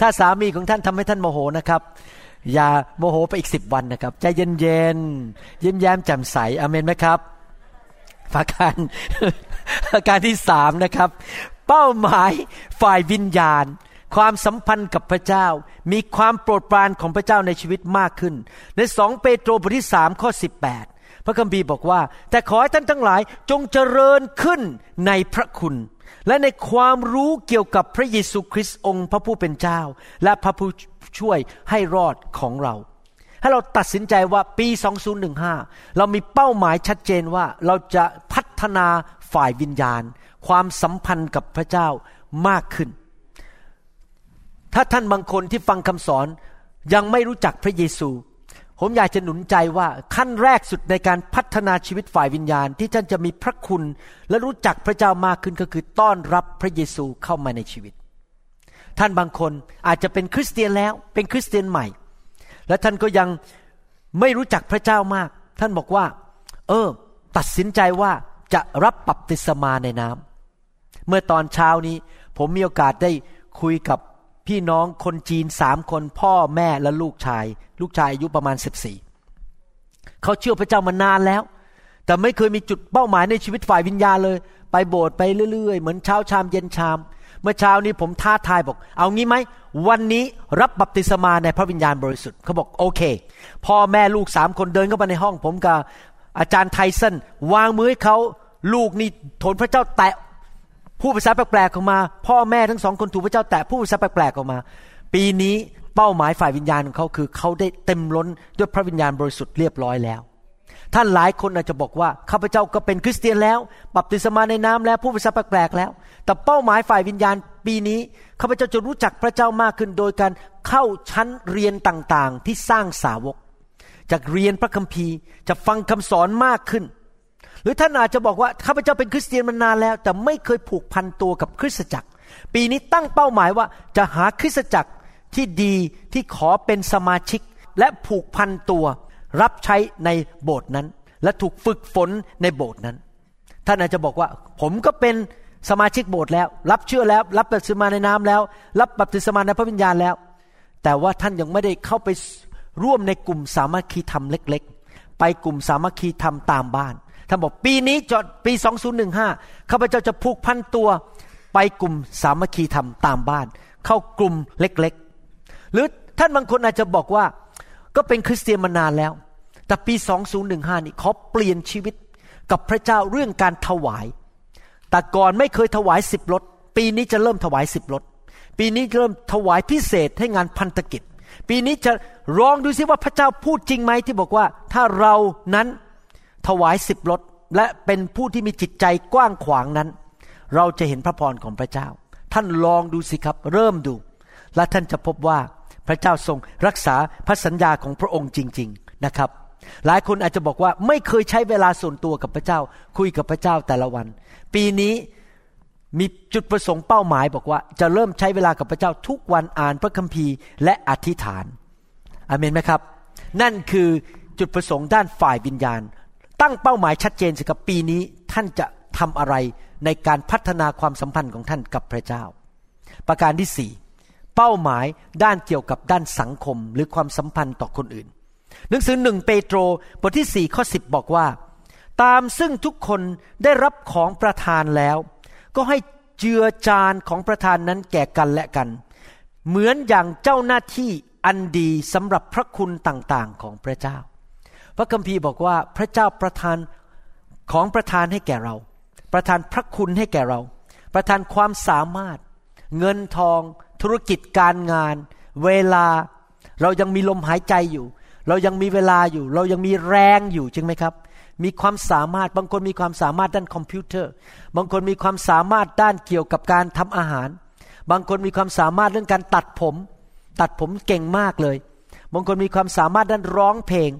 ถ้าสามีของท่านทำให้ท่านโมโหนะครับ อย่าโมโหไปอีกสิบวันนะครับ ใจเย็นๆยิ้มแย้มแจ่มใสอเมนไหมครับประการประการที่สามนะครับ เป้าหมายฝ่ายวิญญาณ ความสัมพันธ์กับพระเจ้า มีความโปรดปรานของพระเจ้าในชีวิตมากขึ้น ในสองเปโตรบทที่สามข้อสิบแปดพระคัมภีร์บอกว่า แต่ขอให้ท่านทั้งหลายจงเจริญขึ้นในพระคุณ และในความรู้เกี่ยวกับพระเยซูคริสต์องค์พระผู้เป็นเจ้า และพระผู้ช่วยให้รอดของเราให้เราตัดสินใจว่าปี 2015 เรามีเป้าหมายชัดเจนว่าเราจะพัฒนาฝ่ายวิญญาณ ความสัมพันธ์กับพระเจ้ามากขึ้น ถ้าท่านบางคนที่ฟังคำสอนยังไม่รู้จักพระเยซู ผมอยากจะหนุนใจว่าขั้นแรกสุดในการพัฒนาชีวิตฝ่ายวิญญาณ ที่ท่านจะมีพระคุณและรู้จักพระเจ้ามากขึ้นก็คือต้อนรับพระเยซูเข้ามาในชีวิต ท่านบางคนอาจจะเป็นคริสเตียนแล้วเป็นคริสเตียนใหม่ และท่านก็ยังไม่รู้จักพระเจ้ามาก ท่านบอกว่า เออ ตัดสินใจว่าจะรับปับติศมาในน้ำเมื่อตอนเช้านี้ ผมมีโอกาสได้คุยกับ พี่น้องคนจีนสามคนพ่อแม่และลูกชาย ลูกชายอายุประมาณสิบสี่เขาเชื่อพระเจ้ามานานแล้ว แต่ไม่เคยมีจุดเป้าหมายในชีวิตฝ่ายวิญญาณเลย ไปโบสถ์ไปเรื่อยๆ เหมือนเช้าชามเย็นชาม เมื่อเช้านี้ผมท้าทายบอก เอางี้ไหม วันนี้รับบัพติศมาในพระวิญญาณบริสุทธิ์เขาบอกโอเค พ่อแม่ลูกสามคนเดินเข้าไปในห้องผมกับอาจารย์ไทสันวางมือให้เขาลูกนี่ทนพระเจ้าแตะ ผู้ภาษาแปลกๆออกมา พ่อแม่ทั้งสองคนถูกพระเจ้าแตะผู้ภาษาแปลกๆออกมา ปีนี้เป้าหมายฝ่ายวิญญาณของเขาคือ เขาได้เต็มล้นด้วยพระวิญญาณบริสุทธิ์เรียบร้อยแล้ว ท่านหลายคนอาจจะบอกว่าข้าพเจ้าก็เป็นคริสเตียนแล้วบัพติศมาในน้ำแล้วผู้ภาษาแปลกๆแล้ว แต่เป้าหมายฝ่ายวิญญาณปีนี้ข้าพเจ้าจะรู้จักพระเจ้ามากขึ้นโดยการเข้าชั้นเรียนต่างๆ ที่สร้างสาวกจากเรียนพระคัมภีร์จะฟังคำสอนมากขึ้น หรือท่านอาจจะบอกว่าข้าพเจ้าเป็นคริสเตียนมานานแล้ว แต่ไม่เคยผูกพันตัวกับคริสตจักร ปีนี้ตั้งเป้าหมายว่าจะหาคริสตจักรที่ดีที่ขอเป็นสมาชิก และผูกพันตัว รับใช้ในโบสถ์นั้น และถูกฝึกฝนในโบสถ์นั้น ท่านอาจจะบอกว่า ผมก็เป็นสมาชิกโบสถ์แล้ว รับเชื่อแล้ว รับบัพติศมาในน้ำแล้ว รับบัพติศมาในพระวิญญาณแล้ว แต่ว่าท่านยังไม่ได้เข้าไปร่วมในกลุ่มสามัคคีธรรมเล็ก ๆ ไปกลุ่มสามัคคีธรรมตามบ้าน ท่านบอกปีนี้จอดปี 2015 ข้าพเจ้าจะผูกพันตัวไปกลุ่มสามัคคีธรรมตามบ้าน เข้ากลุ่มเล็กๆ หรือท่านบางคนอาจจะบอกว่า ก็เป็นคริสเตียนมานานแล้ว แต่ปี 2015 นี่เขาเปลี่ยนชีวิตกับพระเจ้าเรื่องการถวาย แต่ก่อนไม่เคยถวายสิบรถ ปีนี้จะเริ่มถวายสิบรถ ปีนี้เริ่มถวายพิเศษให้งานพันธกิจ ปีนี้จะลองดูซิว่าพระเจ้าพูดจริงไหมที่บอกว่า ถ้าเรานั้น ถวายสิบรถและเป็นผู้ที่มีจิตใจกว้างขวางนั้น เราจะเห็นพระพรของพระเจ้า ท่านลองดูสิครับ เริ่มดู และท่านจะพบว่าพระเจ้าทรงรักษาพระสัญญาของพระองค์จริง ๆนะครับ หลายคนอาจจะบอกว่าไม่เคยใช้เวลาส่วนตัวกับพระเจ้า คุยกับพระเจ้าแต่ละวัน ปีนี้มีจุดประสงค์เป้าหมายบอกว่า จะเริ่มใช้เวลากับพระเจ้าทุกวันอ่านพระคัมภีร์และอธิษฐานอเมนไหมครับ นั่นคือจุดประสงค์ด้านฝ่ายวิญญาณ ตั้งเป้าหมายชัดเจนสิครับปีนี้ท่านจะทำอะไรในการพัฒนาความสัมพันธ์ของท่านกับพระเจ้า ประการที่สี่เป้าหมายด้านเกี่ยวกับด้านสังคมหรือความสัมพันธ์ต่อคนอื่น หนังสือหนึ่งเปโตรบทที่สี่ข้อสิบบอกว่า ตามซึ่งทุกคนได้รับของประทานแล้ว ก็ให้เจือจานของประทานนั้นแก่กันและกัน เหมือนอย่างเจ้าหน้าที่อันดีสำหรับพระคุณต่างๆของพระเจ้า ระคัมภีร์บอกว่าพระเจ้าประทานของประทานให้แก่เรา ประทานพระคุณให้แก่เรา ประทานความสามารถ เงินทอง ธุรกิจการงาน เวลา เรายังมีลมหายใจอยู่ เรายังมีเวลาอยู่ เรายังมีแรงอยู่จริงไหมครับ มีความสามารถบางคนมีความสามารถด้านคอมพิวเตอร์ บางคนมีความสามารถด้านเกี่ยวกับการทำอาหาร บางคนมีความสามารถเรื่องการตัดผม ตัดผมเก่งมากเลย บางคนมีความสามารถด้านร้องเพลง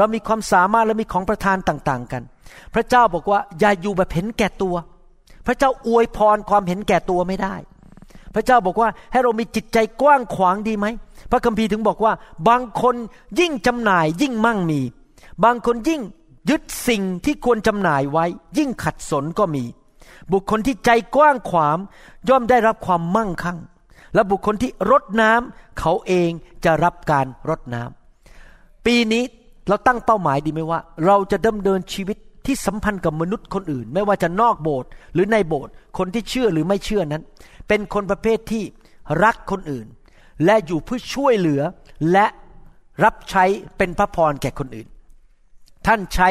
เรามีความสามารถและมีของประทานต่างๆกัน พระเจ้าบอกว่าอย่าอยู่แบบเห็นแก่ตัว พระเจ้าอวยพรความเห็นแก่ตัวไม่ได้ พระเจ้าบอกว่าให้เรามีจิตใจกว้างขวางดีไหม พระคัมภีร์ถึงบอกว่า บางคนยิ่งจำหน่ายยิ่งมั่งมี บางคนยิ่งยึดสิ่งที่ควรจำหน่ายไว้ ยิ่งขัดสนก็มี บุคคลที่ใจกว้างขวางย่อมได้รับความมั่งคั่ง และบุคคลที่รดน้ำเขาเองจะรับการรดน้ำปีนี้ เราตั้งเป้าหมายดีไหมว่า เราจะดำเนินชีวิตที่สัมพันธ์กับมนุษย์คนอื่น ไม่ว่าจะนอกโบสถ์หรือในโบสถ์คนที่เชื่อหรือไม่เชื่อนั้น เป็นคนประเภทที่รักคนอื่น และอยู่เพื่อช่วยเหลือและรับใช้เป็นพระพรแก่คนอื่น ท่านใช้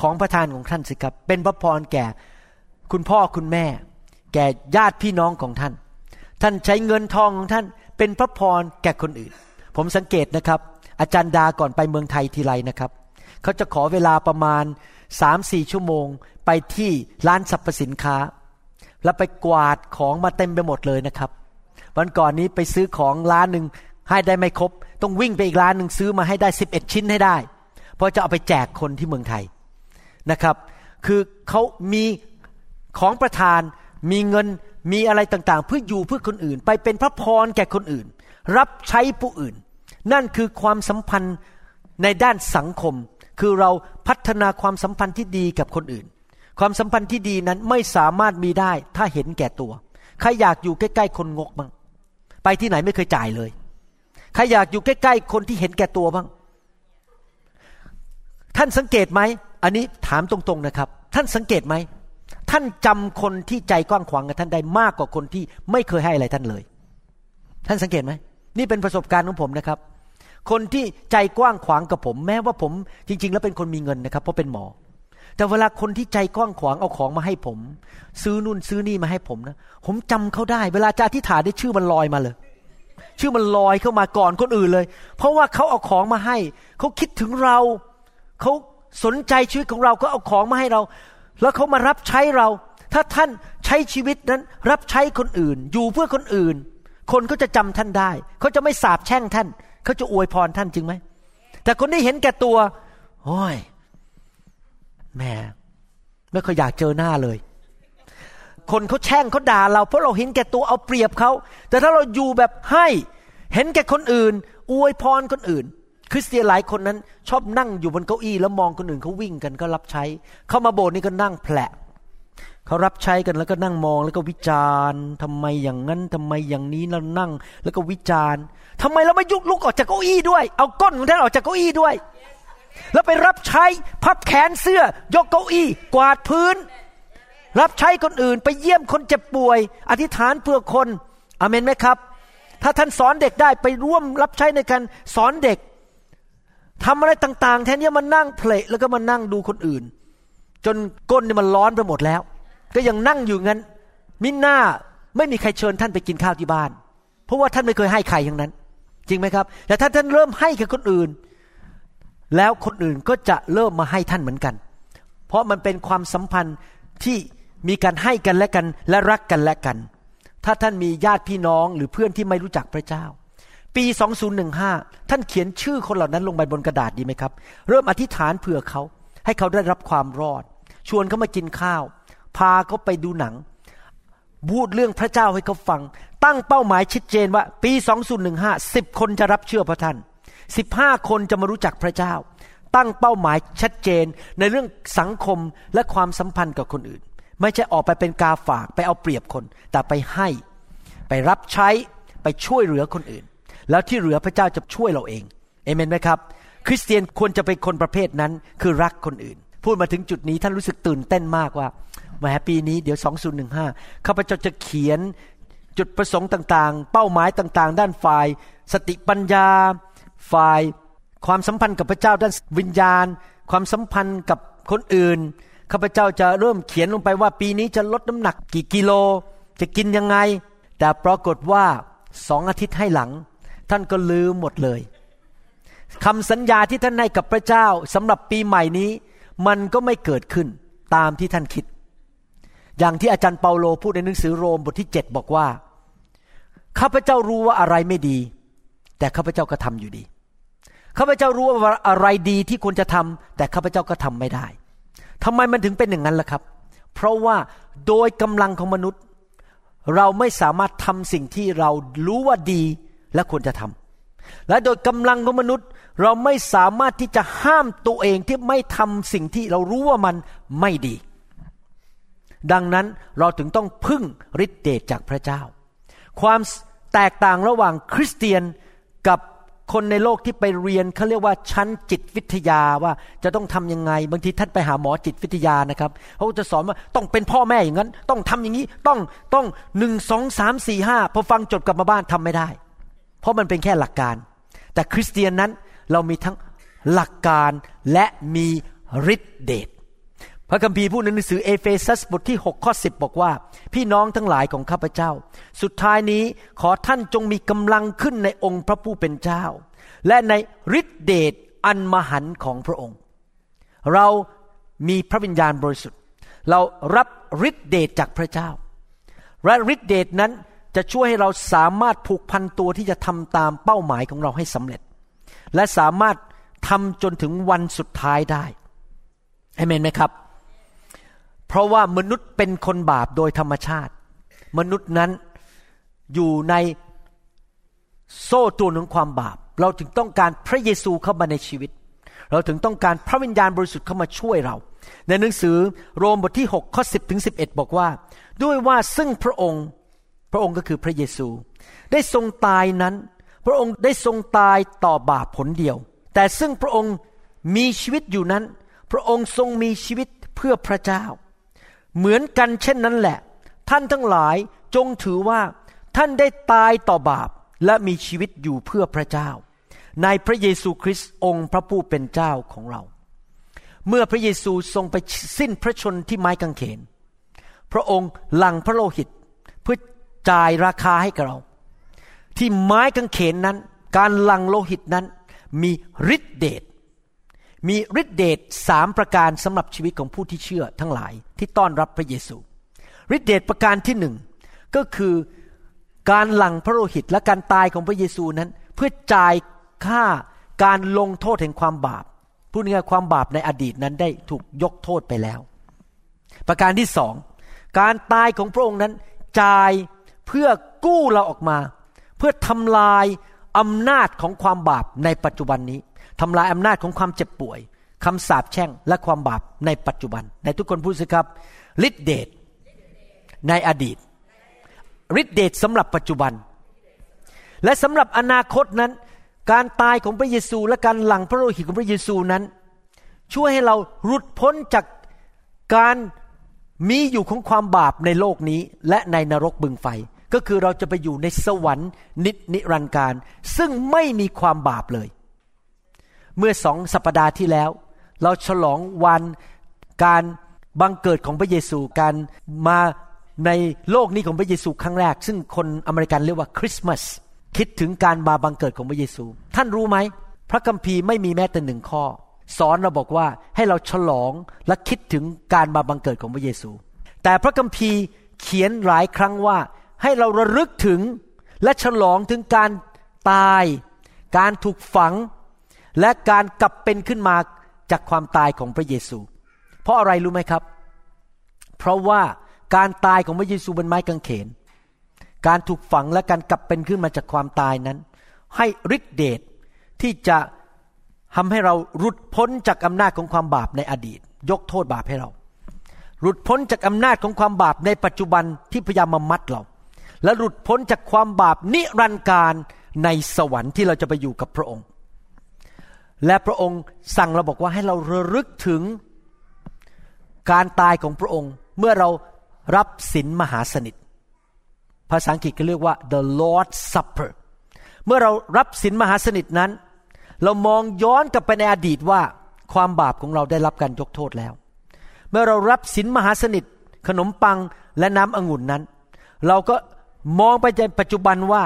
ของประทานของท่านสิครับ เป็นพระพรแก่คุณพ่อคุณแม่ แก่ญาติพี่น้องของท่าน ท่านใช้เงินทองของท่านเป็นพระพรแก่คนอื่น ผมสังเกตนะครับ อาจารย์ดาก่อนไปเมืองไทยทีไรนะครับ เขาจะขอเวลาประมาณสามสี่ชั่วโมง ไปที่ร้านสรรพสินค้า แล้วไปกวาดของมาเต็มไปหมดเลยนะครับ วันก่อนนี้ไปซื้อของร้านหนึ่งให้ได้ไม่ครบ ต้องวิ่งไปอีกร้านหนึ่งซื้อมาให้ได้สิบเอ็ดชิ้นให้ได้ เพราะจะเอาไปแจกคนที่เมืองไทยนะครับ คือเขามีของประทานมีเงินมีอะไรต่างๆ เพื่ออยู่เพื่อคนอื่น ไปเป็นพระพรแก่คนอื่น รับใช้ผู้อื่น นั่นคือความสัมพันธ์ในด้านสังคม คือเราพัฒนาความสัมพันธ์ที่ดีกับคนอื่น ความสัมพันธ์ที่ดีนั้นไม่สามารถมีได้ถ้าเห็นแก่ตัว ใครอยากอยู่ใกล้ๆคนงกบ้าง ไปที่ไหนไม่เคยจ่ายเลย ใครอยากอยู่ใกล้ๆคนที่เห็นแก่ตัวบ้าง ท่านสังเกตไหม อันนี้ถามตรงๆนะครับ ท่านสังเกตไหม ท่านจำคนที่ใจกว้างขวางกับท่านได้มากกว่าคนที่ไม่เคยให้อะไรท่านเลย ท่านสังเกตไหม นี่เป็นประสบการณ์ของผมนะครับ คนที่ใจกว้างขวางกับผม แม้ว่าผมจริง ๆ แล้วเป็นคนมีเงินนะครับ เพราะเป็นหมอ แต่เวลาคนที่ใจกว้างขวางเอาของมาให้ผม ซื้อนู่นซื้อนี่มาให้ผมนะผมจำเขาได้ เวลาจะอธิษฐานได้ชื่อมันลอยมาเลย ชื่อมันลอยเข้ามาก่อนคนอื่นเลย เพราะว่าเขาเอาของมาให้เขาคิดถึงเราเขาสนใจชีวิตของเราก็เอาของมาให้เรา แล้วเขามารับใช้เรา ถ้าท่านใช้ชีวิตนั้น รับใช้คนอื่น อยู่เพื่อคนอื่น คนก็จะจำท่านได้ เขาจะไม่สาบแช่งท่าน เขาจะอวยพรท่านจริงไหม แต่คนที่เห็นแก่ตัวโอ้ยแม่ไม่เคยอยากเจอหน้าเลย คนเขาแช่งเขาด่าเรา เพราะเราเห็นแก่ตัวเอาเปรียบเขา แต่ถ้าเราอยู่แบบให้เห็นแก่คนอื่น อวยพรคนอื่น คริสเตียนหลายคนนั้น ชอบนั่งอยู่บนเก้าอี้แล้วมองคนอื่นเขาวิ่งกันก็รับใช้ เข้ามาโบสถ์นี่ก็นั่งแผละ เขารับใช้กันแล้วก็นั่งมองแล้วก็วิจารณ์ทำไมอย่างนั้นทำไมอย่างนี้แล้วนั่ง แล้วก็วิจารณ์ทำไมเราไม่ยุกลุกออกจากเก้าอี้ด้วย เอาก้นของท่านออกจากเก้าอี้ด้วย แล้วไปรับใช้พับแขนเสื้อ ยกเก้าอี้ กวาดพื้น รับใช้คนอื่น ไปเยี่ยมคนเจ็บป่วย อธิษฐานเพื่อคนอเมนไหมครับ ถ้าท่านสอนเด็กได้ไปร่วมรับใช้ในการสอนเด็กทำอะไรต่าง ๆ แทนที่มานั่งเพลแล้วก็มานั่งดูคนอื่น จนก้นนี่มันร้อนไปหมดแล้ว ก็ยังนั่งอยู่งั้น มิหน้าไม่มีใครเชิญท่านไปกินข้าวที่บ้าน เพราะว่าท่านไม่เคยให้ใครอย่างนั้น จริงไหมครับ แต่ถ้าท่านเริ่มให้กับคนอื่น แล้วคนอื่นก็จะเริ่มมาให้ท่านเหมือนกัน เพราะมันเป็นความสัมพันธ์ที่มีการให้กันและกันและรักกันและกัน ถ้าท่านมีญาติพี่น้องหรือเพื่อนที่ไม่รู้จักพระเจ้า ปี 2015 ท่านเขียนชื่อคนเหล่านั้นลงไปบนกระดาษดีไหมครับ เริ่มอธิษฐานเผื่อเขา ให้เขาได้รับความรอด ชวนเขามากินข้าว พาเขาไปดูหนัง พูดเรื่องพระเจ้าให้เขาฟัง ตั้งเป้าหมายชัดเจนว่า ปี 2015 10 คนจะรับเชื่อพระท่าน 15 คนจะมารู้จักพระเจ้า ตั้งเป้าหมายชัดเจนในเรื่องสังคมและความสัมพันธ์กับคนอื่น ไม่ใช่ออกไปเป็นกาฝากไปเอาเปรียบคน แต่ไปให้ ไปรับใช้ไปช่วยเหลือคนอื่น แล้วที่เหลือพระเจ้าจะช่วยเราเองเอเมนไหมครับ คริสเตียนควรจะเป็นคนประเภทนั้นคือรักคนอื่น พูดมาถึงจุดนี้ท่านรู้สึกตื่นเต้นมากว่า หมปีนี้เดี๋ยว 2015 ข้าพเจ้าจะเขียนจุดประสงค์ต่างๆ เป้าหมายต่างๆ ด้านฝ่าย สติปัญญา ฝ่ายความสัมพันธ์กับพระเจ้าด้านวิญญาณ ความสัมพันธ์กับคนอื่น ข้าพเจ้าจะเริ่มเขียนลงไปว่าปีนี้จะลดน้ำหนักกี่กิโล จะกินยังไง แต่ปรากฏว่าสองอาทิตย์ให้หลัง ท่านก็ลืมหมดเลยคำสัญญาที่ท่านให้กับพระเจ้าสำหรับปีใหม่นี้ มันก็ไม่เกิดขึ้นตามที่ท่านคิด อย่างที่อาจารย์เปาโลพูดในหนังสือโรมบทที่ 7 บอกว่าข้าพเจ้ารู้ว่าอะไรไม่ดี แต่ข้าพเจ้าก็ทำอยู่ดีข้าพเจ้ารู้ว่าอะไรดีที่ควรจะทำแต่ข้าพเจ้าก็ทำไม่ได้ทำไมมันถึงเป็นอย่างนั้นล่ะครับ เพราะว่าโดยกำลังของมนุษย์ เราไม่สามารถทำสิ่งที่เรารู้ว่าดีและควรจะทำและโดยกำลังของมนุษย์เราไม่สามารถที่จะห้ามตัวเองที่ไม่ทำสิ่งที่เรารู้ว่ามันไม่ดี ดังนั้นเราถึงต้องพึ่งฤทธิเดชจากพระเจ้า ความแตกต่างระหว่างคริสเตียนกับคนในโลกที่ไปเรียนเขาเรียกว่าชั้นจิตวิทยาว่าจะต้องทํำยังไง บางทีท่านไปหาหมอจิตวิทยานะครับเขาจะสอนว่าต้องเป็นพ่อแม่อย่างนั้น ต้องทำอย่างนี้ต้องต้องหนึ่งสองสามสี่ห้าพอฟังจดกลับมาบ้านทำไม่ได้ เพราะมันเป็นแค่หลักการ แต่คริสเตียนนั้นเรามีทั้งหลักการและมีฤทธิเดช พระคัมภีร์พูดในหนังสือเอเฟซัสบทที่ 6 ข้อ 10 บอกว่า พี่น้องทั้งหลายของข้าพเจ้า สุดท้ายนี้ขอท่านจงมีกำลังขึ้นในองค์พระผู้เป็นเจ้า และในฤทธิเดชอันมหันของพระองค์ เรามีพระวิญญาณบริสุทธิ์ เรารับฤทธิเดชจากพระเจ้า และฤทธิเดชนั้นจะช่วยให้เราสามารถผูกพันตัวที่จะทำตามเป้าหมายของเราให้สำเร็จ และสามารถทำจนถึงวันสุดท้ายได้เอเมนไหมครับ เพราะว่ามนุษย์เป็นคนบาปโดยธรรมชาติ มนุษย์นั้นอยู่ในโซ่ตรวนของความบาป เราถึงต้องการพระเยซูเข้ามาในชีวิต เราถึงต้องการพระวิญญาณบริสุทธิ์เข้ามาช่วยเรา ในหนังสือโรมบทที่6ข้อ10ถึง11 บอกว่า ด้วยว่าซึ่งพระองค์พระองค์ก็คือพระเยซู ได้ทรงตายนั้น พระองค์ได้ทรงตายต่อบาปผลเดียว แต่ซึ่งพระองค์มีชีวิตอยู่นั้น พระองค์ทรงมีชีวิตเพื่อพระเจ้า เหมือนกันเช่นนั้นแหละ ท่านทั้งหลายจงถือว่า ท่านได้ตายต่อบาปและมีชีวิตอยู่เพื่อพระเจ้า ในพระเยซูคริสต์องค์พระผู้เป็นเจ้าของเรา เมื่อพระเยซูทรงไปสิ้นพระชนที่ไม้กางเขน พระองค์หลั่งพระโลหิตเพื่อจ่ายราคาให้กับเรา ที่ไม้กางเขนนั้น การลังโลหิตนั้นมีฤทธิเดช มีฤทธิเดชสามประการสำหรับชีวิตของผู้ที่เชื่อทั้งหลายที่ต้อนรับพระเยซูฤทธิเดชประการที่หนึ่งก็คือการหลั่งพระโลหิตและการตายของพระเยซูนั้น เพื่อจ่ายค่าการลงโทษแห่งความบาปพูดง่ายความบาปในอดีตนั้นได้ถูกยกโทษไปแล้ว ประการที่สองการตายของพระองค์นั้นจ่ายเพื่อกู้เราออกมา เพื่อทำลายอำนาจของความบาปในปัจจุบันนี้ ทำลายอำนาจของความเจ็บป่วยคำสาปแช่งและความบาปในปัจจุบัน ในทุกคนพูดสิครับฤทธิเดชในอดีตฤทธิเดชสำหรับปัจจุบัน และสำหรับอนาคตนั้น การตายของพระเยซูและการหลั่งพระโลหิตของพระเยซูนั้น ช่วยให้เราหลุดพ้นจากการมีอยู่ของความบาปในโลกนี้ และในนรกบึงไฟ ก็คือเราจะไปอยู่ในสวรรค์นิจนิรันดร์การ ซึ่งไม่มีความบาปเลย เมื่อสองสัปดาห์ที่แล้ว เราฉลองวันการบังเกิดของพระเยซูการมาในโลกนี้ของพระเยซูครั้งแรก ซึ่งคนอเมริกันเรียกว่าคริสต์มาสคิดถึงการมาบังเกิดของพระเยซู ท่านรู้ไหม พระคัมภีร์ไม่มีแม้แต่หนึ่งข้อ สอนเราบอกว่าให้เราฉลองและคิดถึงการมาบังเกิดของพระเยซู แต่พระคัมภีร์เขียนหลายครั้งว่า ให้เราระลึกถึงและฉลองถึงการตาย การถูกฝัง และการกลับเป็นขึ้นมาจากความตายของพระเยซู เพราะอะไรรู้ไหมครับ เพราะว่าการตายของพระเยซูบนไม้กางเขน การถูกฝังและการกลับเป็นขึ้นมาจากความตายนั้น ให้ฤทธิเดชที่จะทำให้เราหลุดพ้นจากอำนาจของความบาปในอดีต ยกโทษบาปให้เรา หลุดพ้นจากอำนาจของความบาปในปัจจุบันที่พยายามมามัดเรา และหลุดพ้นจากความบาปนิรันดร์การในสวรรค์ที่เราจะไปอยู่กับพระองค์ และพระองค์สั่งเราบอกว่าให้เราระลึกถึงการตายของพระองค์เมื่อเรารับศีลมหาสนิท ภาษาอังกฤษก็เรียกว่า the Lord's Supper เมื่อเรารับศีลมหาสนิทนั้น เรามองย้อนกลับไปในอดีตว่าความบาปของเราได้รับการยกโทษแล้ว เมื่อเรารับศีลมหาสนิท ขนมปังและน้ำองุ่นนั้น เราก็มองไปในปัจจุบันว่า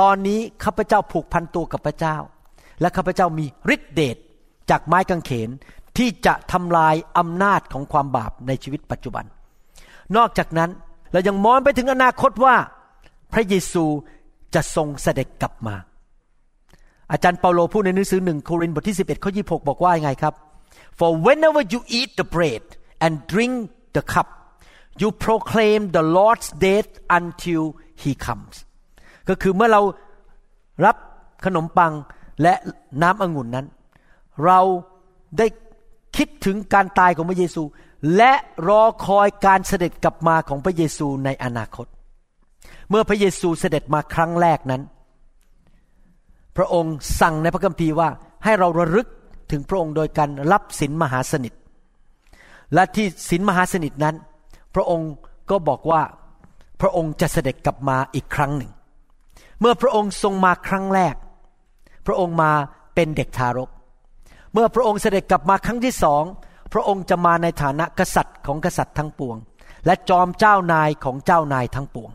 ตอนนี้ข้าพเจ้าผูกพันตัวกับพระเจ้า และข้าพเจ้ามีฤทธิเดชจากไม้กางเขนที่จะทำลายอำนาจของความบาปในชีวิตปัจจุบัน นอกจากนั้นเรายังมองไปถึงอนาคตว่า พระเยซูจะทรงเสด็จกลับมา อาจารย์เปาโลพูดในหนังสือหนึ่งโครินธ์บทที่ 11ข้อ26 บอกว่าไงครับ for whenever you eat the bread and drink the cup you proclaim the Lord's death until he comes ก็คือเมื่อเรารับขนมปัง และน้ำองุ่นนั้น เราได้คิดถึงการตายของพระเยซู และรอคอยการเสด็จกลับมาของพระเยซูในอนาคต เมื่อพระเยซูเสด็จมาครั้งแรกนั้น พระองค์สั่งในพระคัมภีร์ว่าให้เราระลึกถึงพระองค์โดยการรับศีลมหาสนิท และที่ศีลมหาสนิทนั้น พระองค์ก็บอกว่าพระองค์จะเสด็จกลับมาอีกครั้งหนึ่ง เมื่อพระองค์ทรงมาครั้งแรก พระองค์มาเป็นเด็กทารก เมื่อพระองค์เสด็จกลับมาครั้งที่สองพระองค์จะมาในฐานะกษัตริย์ของกษัตริย์ทั้งปวง และจอมเจ้านายของเจ้านายทั้งปวง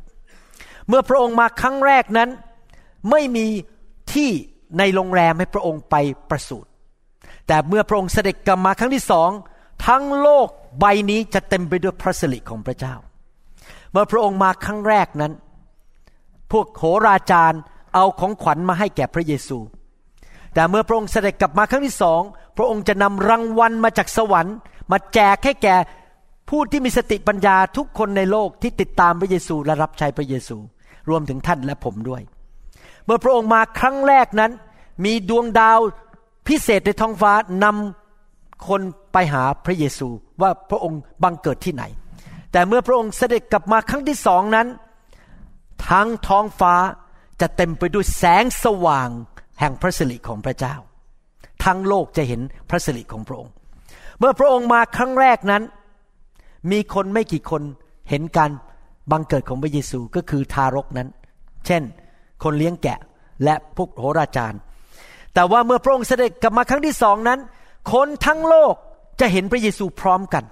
เมื่อพระองค์มาครั้งแรกนั้น ไม่มีที่ในโรงแรมให้พระองค์ไปประสูติแต่เมื่อพระองค์เสด็จกลับมาครั้งที่สองทั้งโลกใบนี้จะเต็มไปด้วยพระสิริของพระเจ้า เมื่อพระองค์มาครั้งแรกนั้น พวกโหราจารย์เอาของขวัญมาให้แก่พระเยซู แต่เมื่อพระองค์เสด็จกลับมาครั้งที่สองพระองค์จะนำรางวัลมาจากสวรรค์ มาแจกให้แก่ผู้ที่มีสติปัญญาทุกคนในโลกที่ติดตามพระเยซูและรับใช้พระเยซู รวมถึงท่านและผมด้วย เมื่อพระองค์มาครั้งแรกนั้น มีดวงดาวพิเศษในท้องฟ้านำคนไปหาพระเยซูว่าพระองค์บังเกิดที่ไหน แต่เมื่อพระองค์เสด็จกลับมาครั้งที่สองนั้น ทั้งท้องฟ้าจะเต็มไปด้วยแสงสว่าง แห่งพระสิริของพระเจ้า ทั้งโลกจะเห็นพระสิริของพระองค์ เมื่อพระองค์มาครั้งแรกนั้น มีคนไม่กี่คนเห็นการบังเกิดของพระเยซูก็คือทารกนั้น เช่น คนเลี้ยงแกะและพวกโหราจารย์ แต่ว่าเมื่อพระองค์เสด็จกลับมาครั้งที่สองนั้น คนทั้งโลกจะเห็นพระเยซูพร้อมกัน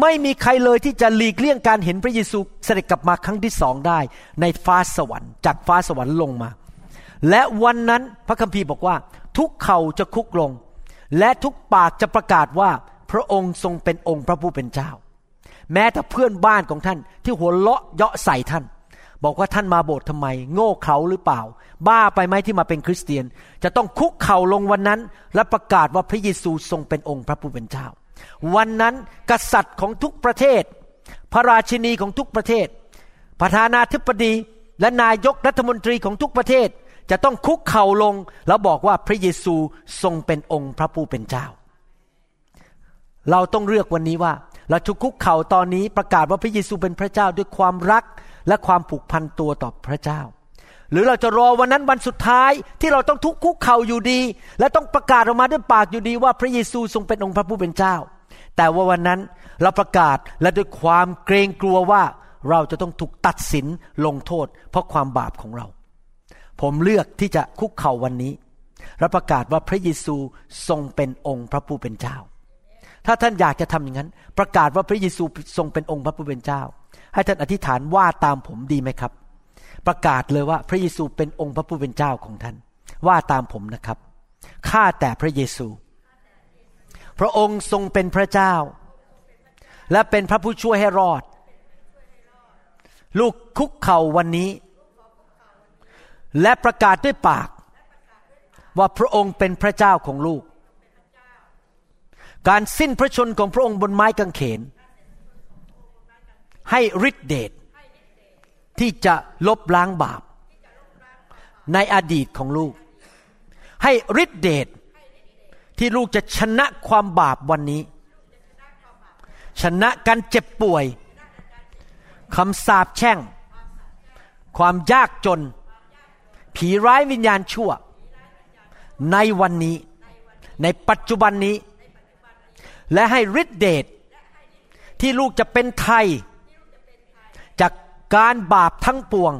ไม่มีใครเลยที่จะหลีกเลี่ยงการเห็นพระเยซูเสด็จกลับมาครั้งที่สองได้ ในฟ้าสวรรค์จากฟ้าสวรรค์ลงมา และวันนั้นพระคัมภีร์บอกว่า ทุกเข่าจะคุกลง และทุกปากจะประกาศว่า พระองค์ทรงเป็นองค์พระผู้เป็นเจ้า แม้แต่เพื่อนบ้านของท่านที่หัวเลาะเยาะใส่ท่าน บอกว่าท่านมาโบสถ์ทำไม โง่เขาหรือเปล่า บ้าไปไหมที่มาเป็นคริสเตียน จะต้องคุกเข่าลงวันนั้น และประกาศว่าพระเยซูทรงเป็นองค์พระผู้เป็นเจ้า วันนั้นกษัตริย์ของทุกประเทศ พระราชินีของทุกประเทศประธานาธิบดีและนายกรัฐมนตรีของทุกประเทศ จะต้องคุกเข่าลง แล้วบอกว่าพระเยซูทรงเป็นองค์พระผู้เป็นเจ้า เราต้องเลือกวันนี้ว่า เราจะคุกเข่าตอนนี้ประกาศว่าพระเยซูเป็นพระเจ้าด้วยความรักและความผูกพันตัวต่อพระเจ้า หรือเราจะรอวันนั้นวันสุดท้ายที่เราต้องทุกคุกเข่าอยู่ดี และต้องประกาศออกมาด้วยปากอยู่ดีว่าพระเยซูทรงเป็นองค์พระผู้เป็นเจ้า แต่ว่าวันนั้นเราประกาศและด้วยความเกรงกลัวว่าเราจะต้องถูกตัดสินลงโทษเพราะความบาปของเรา ผมเลือกที่จะคุกเข่าวันนี้และประกาศว่าพระเยซูทรงเป็นองค์พระผู้เป็นเจ้า ถ้าท่านอยากจะทำอย่างนั้น ประกาศว่าพระเยซูทรงเป็นองค์พระผู้เป็นเจ้า ให้ท่านอธิษฐานว่าตามผมดีไหมครับ ประกาศเลยว่าพระเยซูเป็นองค์พระผู้เป็นเจ้าของท่าน ว่าตามผมนะครับข้าแต่พระเยซู พระองค์ทรงเป็นพระเจ้า และเป็นพระผู้ช่วยให้รอด ลูกคุกเข่าวันนี้ และประกาศด้วยปาก ว่าพระองค์เป็นพระเจ้าของลูก การสิ้นพระชนของพระองค์บนไม้กางเขน ให้ฤทธิเดชที่จะลบล้างบาป ในอดีตของลูก ให้ฤทธิเดชที่ลูกจะชนะความบาปวันนี้ ชนะการเจ็บป่วยคำสาปแช่ง ความยากจน ผีร้ายวิญญาณชั่ว ในวันนี้ ในปัจจุบันนี้ และให้ฤทธิเดชที่ลูกจะเป็นไทย จากการบาปทั้งปวง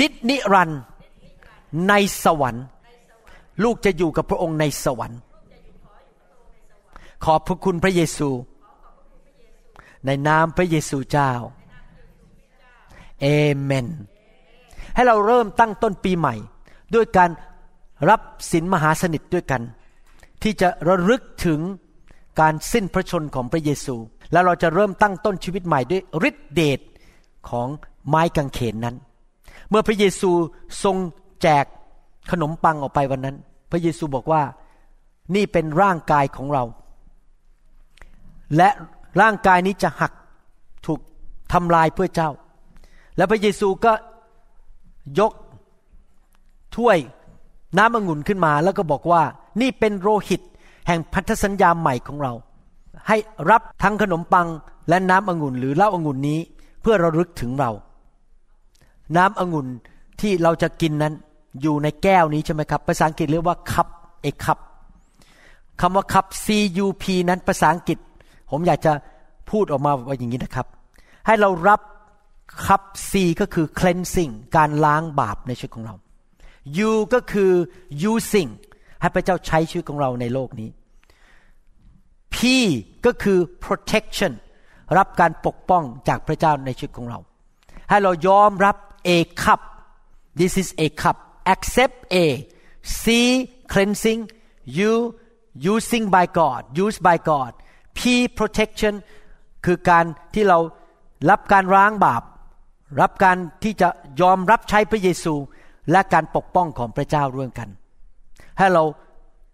นิดนิรันในสวรรค์ ลูกจะอยู่กับพระองค์ในสวรรค์ ขอบพระคุณพระเยซู ในนามพระเยซูเจ้าเอเมน ให้เราเริ่มตั้งต้นปีใหม่ ด้วยการรับศีลมหาสนิทด้วยกัน ที่จะระลึกถึงการสิ้นพระชนของพระเยซู แล้วเราจะเริ่มตั้งต้นชีวิตใหม่ด้วยฤทธิเดชของไม้กางเขนนั้น เมื่อพระเยซูทรงแจกขนมปังออกไปวันนั้น พระเยซูบอกว่านี่เป็นร่างกายของเรา และร่างกายนี้จะหักถูกทำลายเพื่อเจ้า แล้วพระเยซูก็ ยกถ้วยน้ำองุ่นขึ้นมา แล้วก็บอกว่านี่เป็นโรหิตแห่งพันธสัญญาใหม่ของเรา ให้รับทั้งขนมปังและน้ำองุ่นหรือเหล้าองุ่นนี้เพื่อระลึกถึงเรา น้ำองุ่นที่เราจะกินนั้นอยู่ในแก้วนี้ใช่ไหมครับภาษาอังกฤษเรียกว่าคัพเอคัพคำว่าคัพ C U P นั้นภาษาอังกฤษ ผมอยากจะพูดออกมาว่าอย่างนี้นะครับ ให้เรารับ คับซีก็คือ cleansing การล้างบาปในชีวิตของเรา U ก็คือ using ให้พระเจ้าใช้ชีวิตของเราในโลกนี้ P ก็คือ protection รับการปกป้องจากพระเจ้าในชีวิตของเรา ให้เรายอมรับ A cup this is a cup accept A C cleansing U using by God used by God P protection คือการที่เรารับการร้างบาป รับการที่จะยอมรับใช้พระเยซู และการปกป้องของพระเจ้าร่วมกัน ให้เรา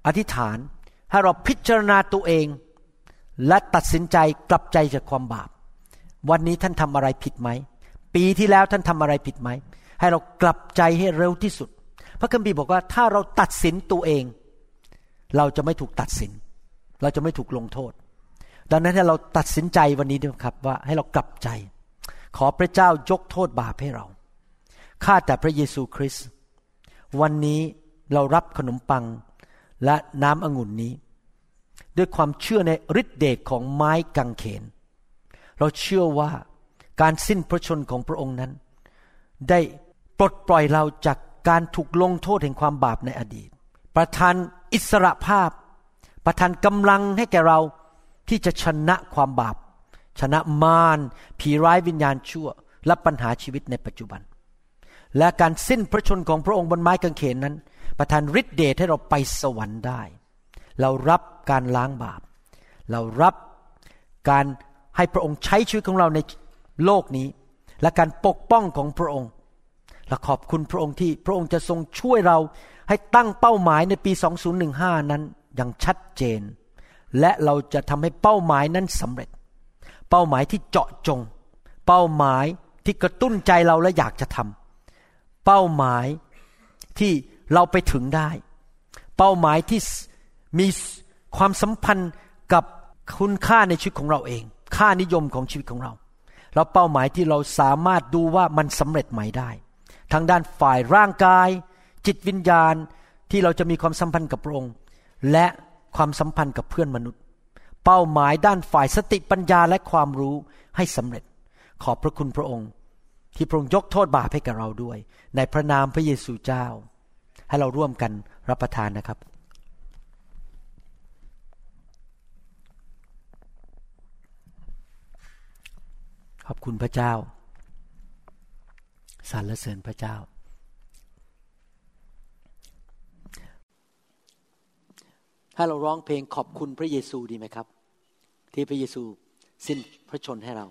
อธิษฐาน ให้เราพิจารณาตัวเอง และตัดสินใจกลับใจจากความบาป วันนี้ท่านทำอะไรผิดไหม ปีที่แล้วท่านทำอะไรผิดไหม ให้เรากลับใจให้เร็วที่สุด พระคัมภีร์บอกว่าถ้าเราตัดสินตัวเอง เราจะไม่ถูกตัดสิน เราจะไม่ถูกลงโทษ ดังนั้นให้เราตัดสินใจวันนี้ด้วยครับว่าให้เรากลับใจ ขอพระเจ้ายกโทษบาปให้เราข้าแต่พระเยซูคริสต์วันนี้เรารับขนมปังและน้ำองุ่นนี้ ด้วยความเชื่อในฤทธิเดชของไม้กางเขน เราเชื่อว่าการสิ้นพระชนของพระองค์นั้น ได้ปลดปล่อยเราจากการถูกลงโทษแห่งความบาปในอดีต ประทานอิสระภาพ ประทานกำลังให้แก่เราที่จะชนะความบาป ชนะมารผีร้ายวิญญาณชั่ว และปัญหาชีวิตในปัจจุบัน และการสิ้นพระชนของพระองค์บนไม้กางเขนนั้น ประทานฤทธิเดชให้เราไปสวรรค์ได้ เรารับการล้างบาป เรารับการให้พระองค์ใช้ชีวิตของเราในโลกนี้ และการปกป้องของพระองค์และขอบคุณพระองค์ที่พระองค์จะทรงช่วยเราให้ตั้งเป้าหมายในปี 2015 นั้นอย่างชัดเจน และเราจะทำให้เป้าหมายนั้นสำเร็จ เป้าหมายที่เจาะจง เป้าหมายที่กระตุ้นใจเราและอยากจะทำเป้าหมายที่เราไปถึงได้ เป้าหมายที่มีความสัมพันธ์กับคุณค่าในชีวิตของเราเอง ค่านิยมของชีวิตของเรา แล้วเป้าหมายที่เราสามารถดูว่ามันสำเร็จไหมได้ทั้งด้านฝ่ายร่างกาย จิตวิญญาณที่เราจะมีความสัมพันธ์กับพระองค์ และความสัมพันธ์กับเพื่อนมนุษย์ เป้าหมายด้านฝ่ายสติปัญญาและความรู้ให้สำเร็จ ขอบพระคุณพระองค์ ที่พระองค์ยกโทษบาปให้กับเราด้วย ในพระนามพระเยซูเจ้า ให้เราร่วมกันรับประทานนะครับขอบคุณพระเจ้า สรรเสริญพระเจ้าให้เราร้องเพลงขอบคุณพระเยซูดีไหมครับ ที่พระเยซูสิ้นพระชนให้เรา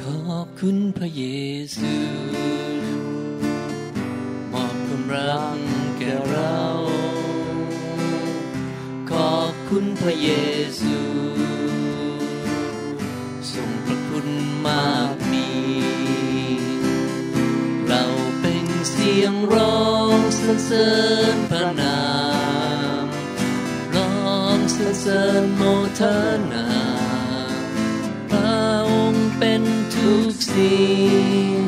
ขอบคุณพระเยซูมอบความรักแก่เรา ขอบคุณพระเยซูทรงพระคุณมากมีเราเป็นเสียงร้องสรรเสริญพระนาม องสรรเสริญโมทนาพระองค์เป็นทุกสิ่ง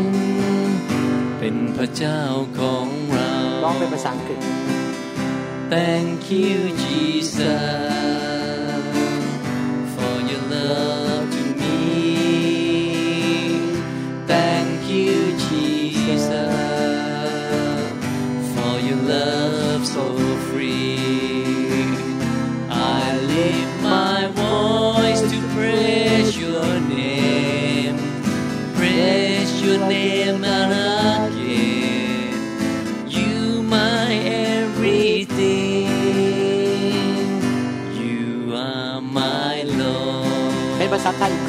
เป็นพระเจ้าของเราร้องเป็นภาษาอังกฤษ Thank you Jesus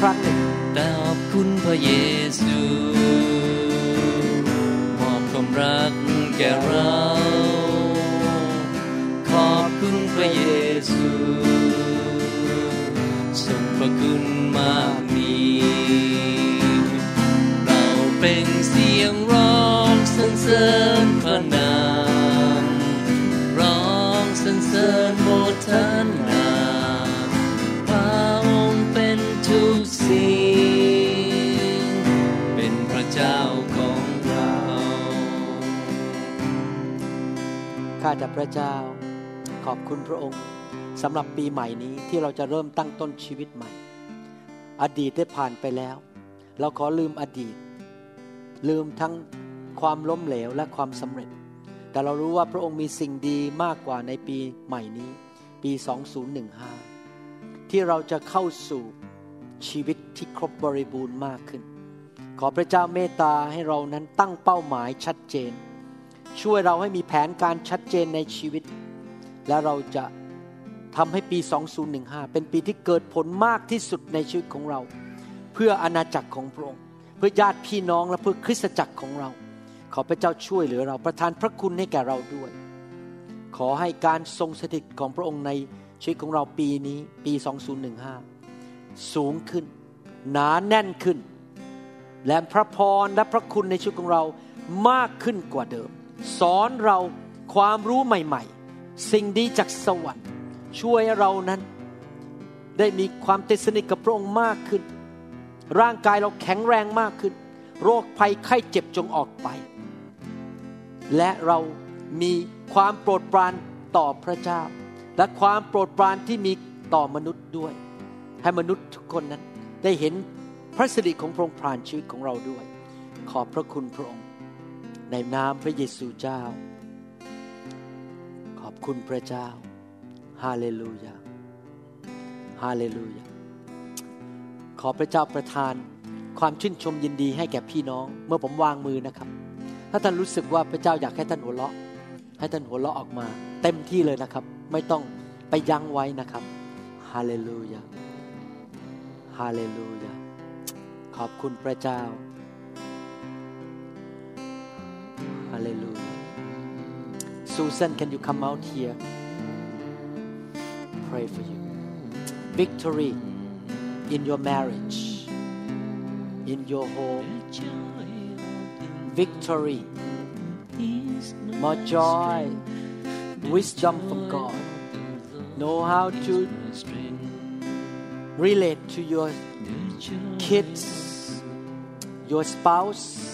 ครั้งหนึ่งแต่ขอบคุณพระเยซูมอบความรักแก่เรา ขอบคุณพระเย ข้าแต่พระเจ้า ขอบคุณพระองค์สำหรับปีใหม่นี้ที่เราจะเริ่มตั้งต้นชีวิตใหม่ อดีตได้ผ่านไปแล้ว เราขอลืมอดีต ลืมทั้งความล้มเหลวและความสำเร็จ แต่เรารู้ว่าพระองค์มีสิ่งดีมากกว่าในปีใหม่นี้ ปี 2015 ที่เราจะเข้าสู่ชีวิตที่ครบบริบูรณ์มากขึ้น ขอพระเจ้าเมตตาให้เรานั้นตั้งเป้าหมายชัดเจน ช่วยเราให้มีแผนการชัดเจนในชีวิต และเราจะทำให้ปี 2015 เป็นปีที่เกิดผลมากที่สุดในชีวิตของเรา เพื่ออาณาจักรของพระองค์ เพื่อญาติพี่น้องและเพื่อคริสตจักรของเรา ขอพระเจ้าช่วยเหลือเราประทานพระคุณให้แก่เราด้วย ขอให้การทรงสถิตของพระองค์ในชีวิตของเราปีนี้ปี 2015 สูงขึ้น หนาแน่นขึ้น และพระพรและพระคุณในชีวิตของเรามากขึ้นกว่าเดิม สอนเราความรู้ใหม่ ๆ สิ่งดีจากสวรรค์ ช่วยเรานั้น ได้มีความติดสนิทกับพระองค์มากขึ้น ร่างกายเราแข็งแรงมากขึ้น โรคภัยไข้เจ็บจงออกไป และเรามีความโปรดปรานต่อพระเจ้า และความโปรดปรานที่มีต่อมนุษย์ด้วย ให้มนุษย์ทุกคนนั้นได้เห็นพระสิริของพระองค์ผ่านชีวิตของเราด้วย ขอบพระคุณพระองค์ ในนามพระเยซูเจ้า ขอบคุณพระเจ้า ฮาเลลูยา ฮาเลลูยา ขอพระเจ้าประทานความชื่นชมยินดีให้แก่พี่น้อง เมื่อผมวางมือนะครับ ถ้าท่านรู้สึกว่าพระเจ้าอยากให้ท่านหัวเราะ ให้ท่านหัวเราะออกมา เต็มที่เลยนะครับ ไม่ต้องไปยั้งไว้นะครับ ฮาเลลูยา ฮาเลลูยา ขอบคุณพระเจ้า Hallelujah. Susan, can you come out here? Pray for you. Victory in your marriage, in your home. Victory. More joy. Wisdom from God. Know how to relate to your kids, your spouse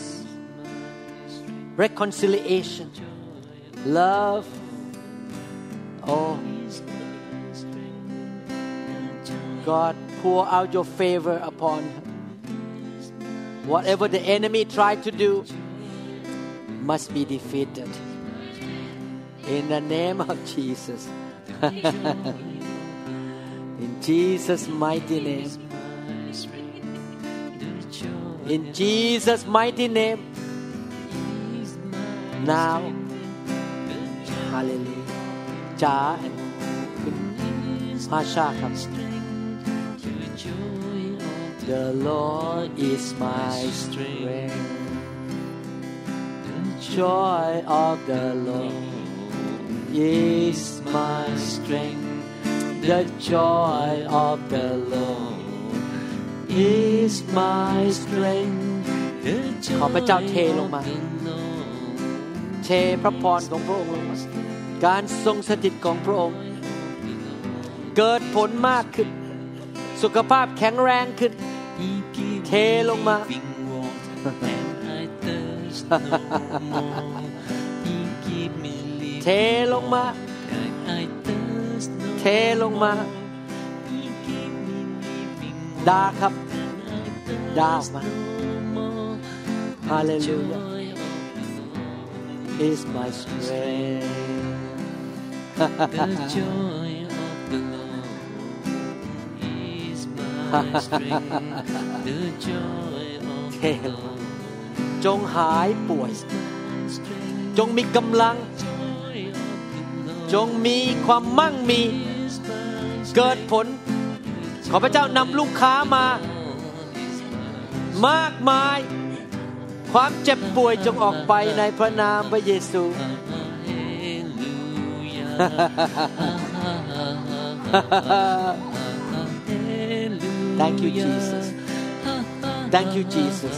reconciliation. Love. Oh. God pour out your favor upon her. Whatever the enemy tried to do must be defeated. In the name of Jesus. In Jesus mighty name. In Jesus mighty name now hallelujah จ๋าคุณมาชาครับ The Lord is my strength the joy of the Lord is my strength the joy of the Lord is my strength ขอพระเจ้าเทลงมา เทพระพรของพระองค์ลงมาการทรงสถิตของพระองค์ เกิดผลมากขึ้น สุขภาพแข็งแรงขึ้น เทลงมาเทลงมา เทลงมา ดาครับ ดาออกมาฮาเลลูยา is my strength The joy of the Lord is my strength. The joy of เท the ลงมา Lord จงหายป่วย is my strength. จงมีกำลัง Joy of the Lord จงมีความมั่งมี is my เกิดผล ขอพระเจ้านำลูกค้ามามากมาย ความเจ็บป่วยจงออกไปในพระนามพระเยซู Thank you Jesus Thank you Jesus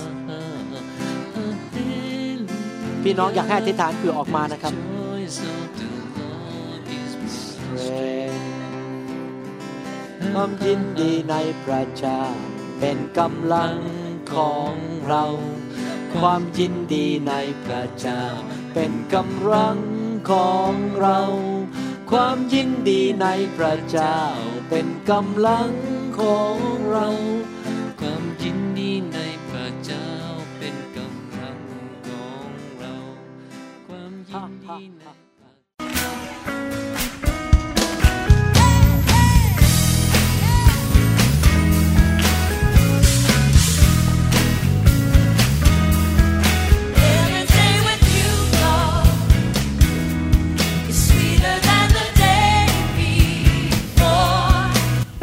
พี่น้องอยากให้อธิษฐานเผื่อออกมานะครับ ความยินดีในพระเจ้าเป็นกำลังของเรา ความยินดีในพระเจ้า เป็นกำลังของเรา ความยินดีในพระเจ้า เป็นกำลังของเรา